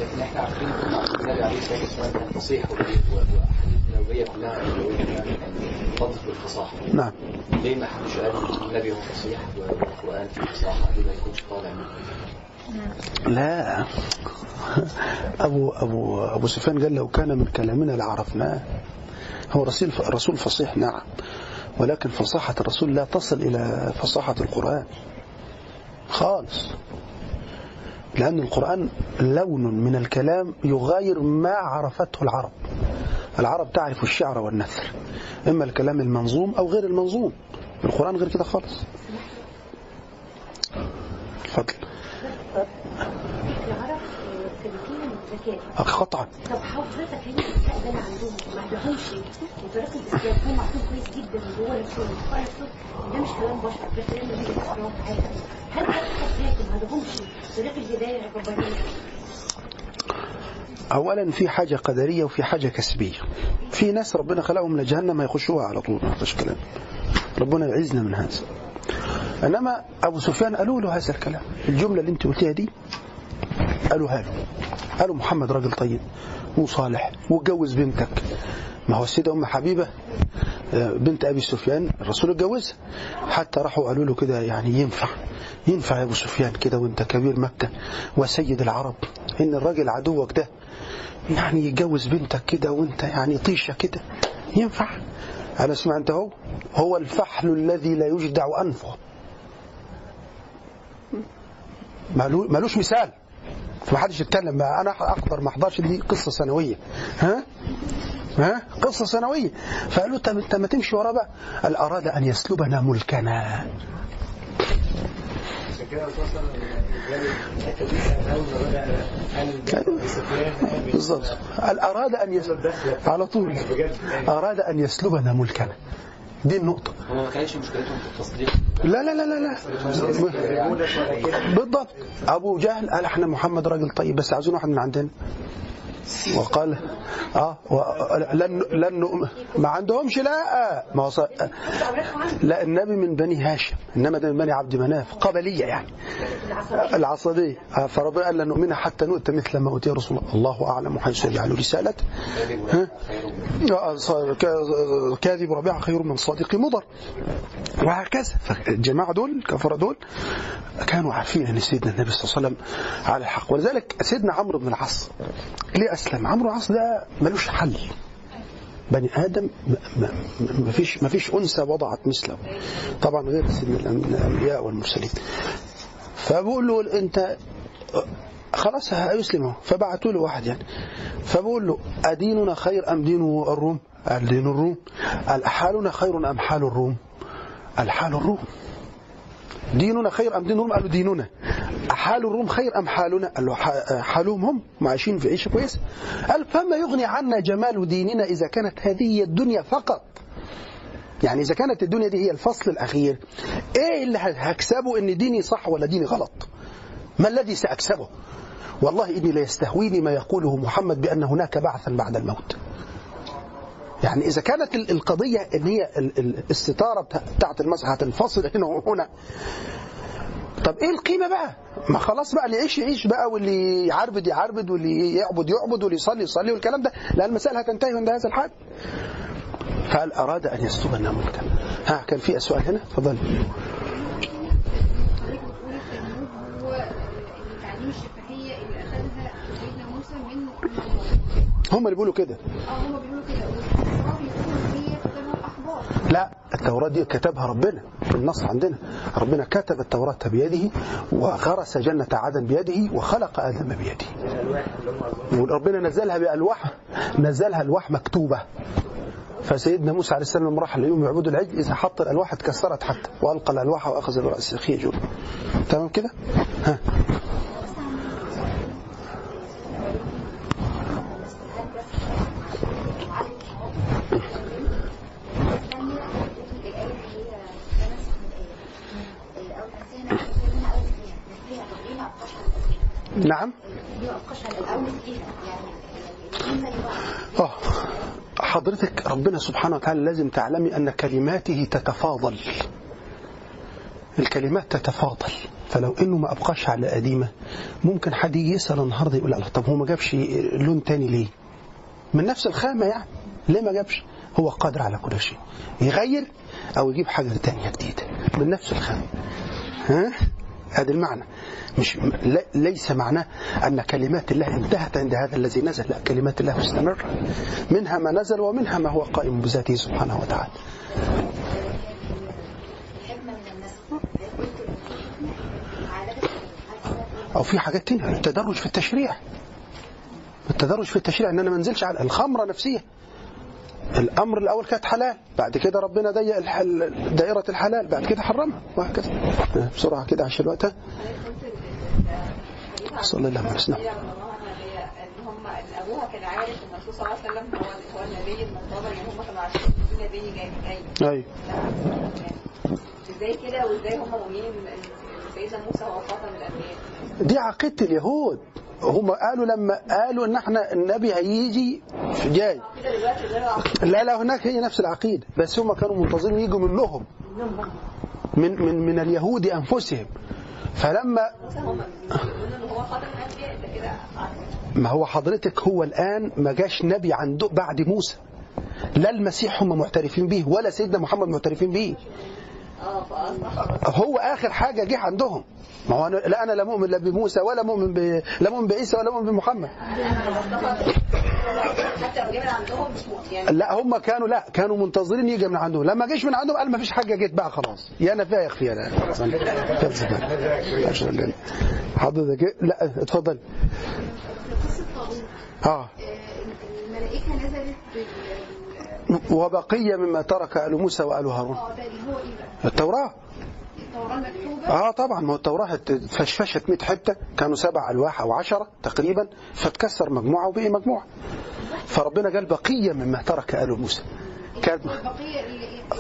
لكن إحنا عارفين ان النبي عليه الصلاه والسلام فصيح والنبويه كلها يعني تنطق بالفصاحه نعم. ليه ما حدش قال النبي هو فصيح والقران فيه فصاحه ليه ما يكونش طالع منه؟ لا. أبو أبو أبو سفيان قال لو كان من كلامنا لعرفناه هو رسول رسول فصيح نعم. ولكن فصاحة الرسول لا تصل إلى فصاحة القرآن. خالص. لأن القرآن لون من الكلام يغاير ما عرفته العرب. العرب تعرف الشعر والنثر إما الكلام المنظوم أو غير المنظوم. القرآن غير كده خالص. اتفضل العرب مختلفين الذكاء قطعا طب حضرتك هنا اللي عندهم ما عندهمش مدرك الذكاء هم عارفين كويس جدا هو نفسهم قال ده مش كلام بشر ده كلام الله عليه وسلم هل حضرتك ما عندهمش طريق الهداية الربانيه اولا في حاجة قدرية وفي حاجة كسبية. في ناس ربنا خلقهم لجهنم يخشوها على طول ما فيش كلام. ربنا يعزنا من هذا. إنما أبو سفيان قالوا له هذا الكلام. الجملة اللي أنت قلتيها دي قالوها له قالوا محمد راجل طيب وصالح واتجوز بنتك. ما هو السيدة أم حبيبة آه، بنت أبي سفيان الرسول اتجوزها. حتى راحوا قالوا له كده يعني ينفع ينفع يا أبو سفيان كده وأنت كبير مكة وسيد العرب إن الراجل عدوك ده يعني يتجوز بنتك كده وأنت يعني طيشة كده. ينفع؟ أنا سمعت أهو هو الفحل الذي لا يجدع أنفه. مالو- مالوش مثال. فما حدش يتكلم بقى. أنا احضر ما أحضرش دي قصة سنوية. ها؟ ها؟ قصة سنوية. فقالوا أنت ما تمشي وراه بقى. قال أراد أن يسلبنا ملكنا. بالظبط قال أراد أن يس... على طول. أراد أن يسلبنا ملكنا. دي النقطة. هو ما كانش مشكلتهم في التصديق. لا لا لا لا لا. بالضبط. أبو جهل قال إحنا محمد راجل طيب بس عايزين واحد من عندنا. وقال آه. لن لن ما عندهمش لا ما لا النبي من بني هاشم إنما ده من بني عبد مناف قبلية يعني العصبية. آه، فربنا قال لن نؤمن حتى نؤتى مثل ما أوتي رسول الله. الله أعلم حيث يجعل رسالته كاذب ربيعه خير من صادق مضر. وهكذا. فالجماعه دول الكفره دول كانوا عارفين إن سيدنا النبي صلى الله عليه وسلم على الحق. ولذلك سيدنا عمرو بن العاص ليه أسلم. عمرو العاص ده ملوش حل. بني آدم ما- فيش ما فيش أنثى وضعت مثله. طبعا غير سيدنا الأن- الأنبياء والمرسلين. فبقول له أنت خلاص هيسلم فبعتوا له واحد يعني. فبقول له أديننا خير أم دين الروم؟ قال دين الروم. قال حالنا خير أم حال الروم؟ قال حال الروم. ديننا خير أم دين الروم؟ قالوا ديننا. حال الروم خير أم حالنا؟ قال له ح- حالهم هم عايشين في عيشة كويسة. قال فما يغني عنا جمال ديننا إذا كانت هذه هي الدنيا فقط؟ يعني إذا كانت الدنيا دي هي الفصل الأخير إيه اللي هكسبه إن ديني صح ولا ديني غلط؟ ما الذي سأكسبه؟ والله إني ليستهويني ما يقوله محمد بأن هناك بعثا بعد الموت. يعني إذا كانت ال- القضية إن هي ال- ال- الستاره بتا- بتاعت المسح هتنفصل هنا وهنا طب إيه القيمة بقى؟ ما خلاص بقى اللي يعيش يعيش بقى واللي يعربد يعربد واللي يعبد يعبد واللي يصلي يصلي والكلام ده. لأن المسائل هتنتهي عند هذا الحد فقال أراد أن يسلبنا ملكا ها كان في سؤال هنا تفضل. هو التعليم الشفهيه اللي اخذها سيدنا موسى من هم اللي بيقولوا كده. آه هم بيقولوا كده والصحابه بيقولوا ان هي كتابهم لا التوراة دي كتبها ربنا بالنص عندنا. ربنا كتب التوراة بيده وغرس جنة عدن بيده وخلق آدم بيده. وربنا نزلها بألواح نزلها ألواح مكتوبة. فسيدنا موسى عليه السلام راح اليوم يعبدوا العجل إذا حط الألواح اتكسرت حتى وألقى الألواح وأخذ جل تمام كده؟ ها. نعم آه. حضرتك ربنا سبحانه وتعالى لازم تعلمي أن كلماته تتفاضل الكلمات تتفاضل فلو إنه ما أبقاش على قديمه ممكن حد يجي يسأل النهارده يقول الله طب هو ما جابش لون تاني ليه؟ من نفس الخامة يعني ليه ما جابش؟ هو قادر على كل شيء يغير أو يجيب حاجة تانية جديدة من نفس الخامة ها؟ هذا المعنى. مش ليس معناه أن كلمات الله انتهت عند هذا الذي نزل لا كلمات الله مستمرة منها ما نزل ومنها ما هو قائم بذاته سبحانه وتعالى. أو في حاجات تانية التدرج في التشريع. التدرج في التشريع إن أنا ما انزلش على الخمرة نفسها الأمر الأول كانت حلال بعد كده ربنا ضيق دائرة الحلال بعد كده حرمها وهكذا. بسرعة كده عشان الوقت؟ صلى الله عليه وسلم. ابوها كان عارف ان الرسول صلى الله عليه وسلم هو هو النبي المنتظر يعني هم كانوا عارفين ان في نبي جاي جاي أيوه. إزاي كده وازاي هم مؤمنين ان سيدنا موسى هو خاتم الانبياء دي عقيدة اليهود. هم قالوا لما قالوا إن إحنا النبي هيجي جاي. لا لا هناك هي نفس العقيدة بس هم كانوا منتظرين يجوا منهم من من من اليهود أنفسهم فلما. ما هو حضرتك هو الآن ما جاش نبي عنده بعد موسى لا المسيح هم معترفين به ولا سيدنا محمد معترفين به هو آخر حاجة جه عندهم. ما هو أنا لا أنا لا مؤمن لا بموسى ولا مؤمن ب... لا مؤمن بعيسى ولا مؤمن بمحمد. لا هم كانوا لا كانوا منتظرين يجي من عندهم. لما جيش من عندهم قال ما فيش حاجة جت بقى خلاص. يا أنا فيها يخفي أنا حضرتك؟ لا اتفضل. آه. الملائكة نزلت وبقية مما ترك آل موسى وآل هارون؟ التوراة. آه طبعا. ما هو التوراة اتفشفشت 100 حتة. كانوا سبع ألواح أو عشرة تقريبا. فتكسر مجموعة وبقي مجموعة. فربنا قال بقية مما ترك آل موسى. كانت؟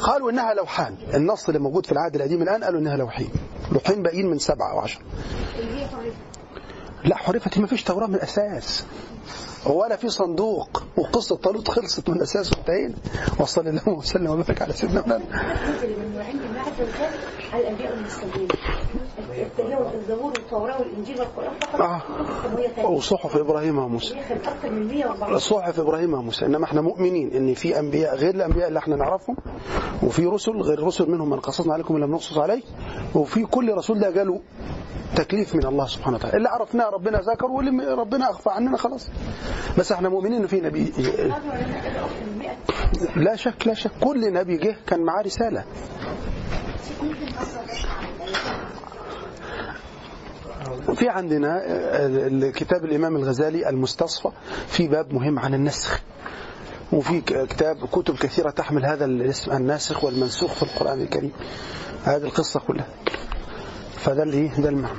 قالوا إنها لوحان. النص اللي موجود في العهد القديم الآن قالوا إنها لوحين. لوحين باقيين من سبعة أو عشرة لا حرفت. ما فيش توراة من الأساس. ولا في صندوق وقصة طالوت خلصت من الاساس وانتهينا وصلى الله وسلم وبارك على سيدنا محمد. الزبور والتوراة والإنجيل والقرآن فقط. آه. وصحف إبراهيم وموسى. هي كانت أكثر من 114 صحف إبراهيم وموسى. إنما إحنا مؤمنين إن في أنبياء غير الأنبياء اللي إحنا نعرفهم وفي رسل غير الرسل منهم من قصصنا عليكم لم نقصص عليه وفي كل رسول ده جاله تكليف من الله سبحانه وتعالى. اللي عرفناه ربنا ذكر واللي ربنا أخفى عننا خلاص. بس إحنا مؤمنين إن في نبي هذا علماء قالوا أكثر من 100 لا شك لا شك. كل نبي جه كان معاه رسالة. في عندنا آه، كتاب الإمام الغزالي المستصفى في باب مهم عن النسخ. وفي كتاب كتب كثيرة تحمل هذا الاسم الناسخ والمنسوخ في القرآن الكريم. هذه القصة كلها. فده اللي ده المعنى.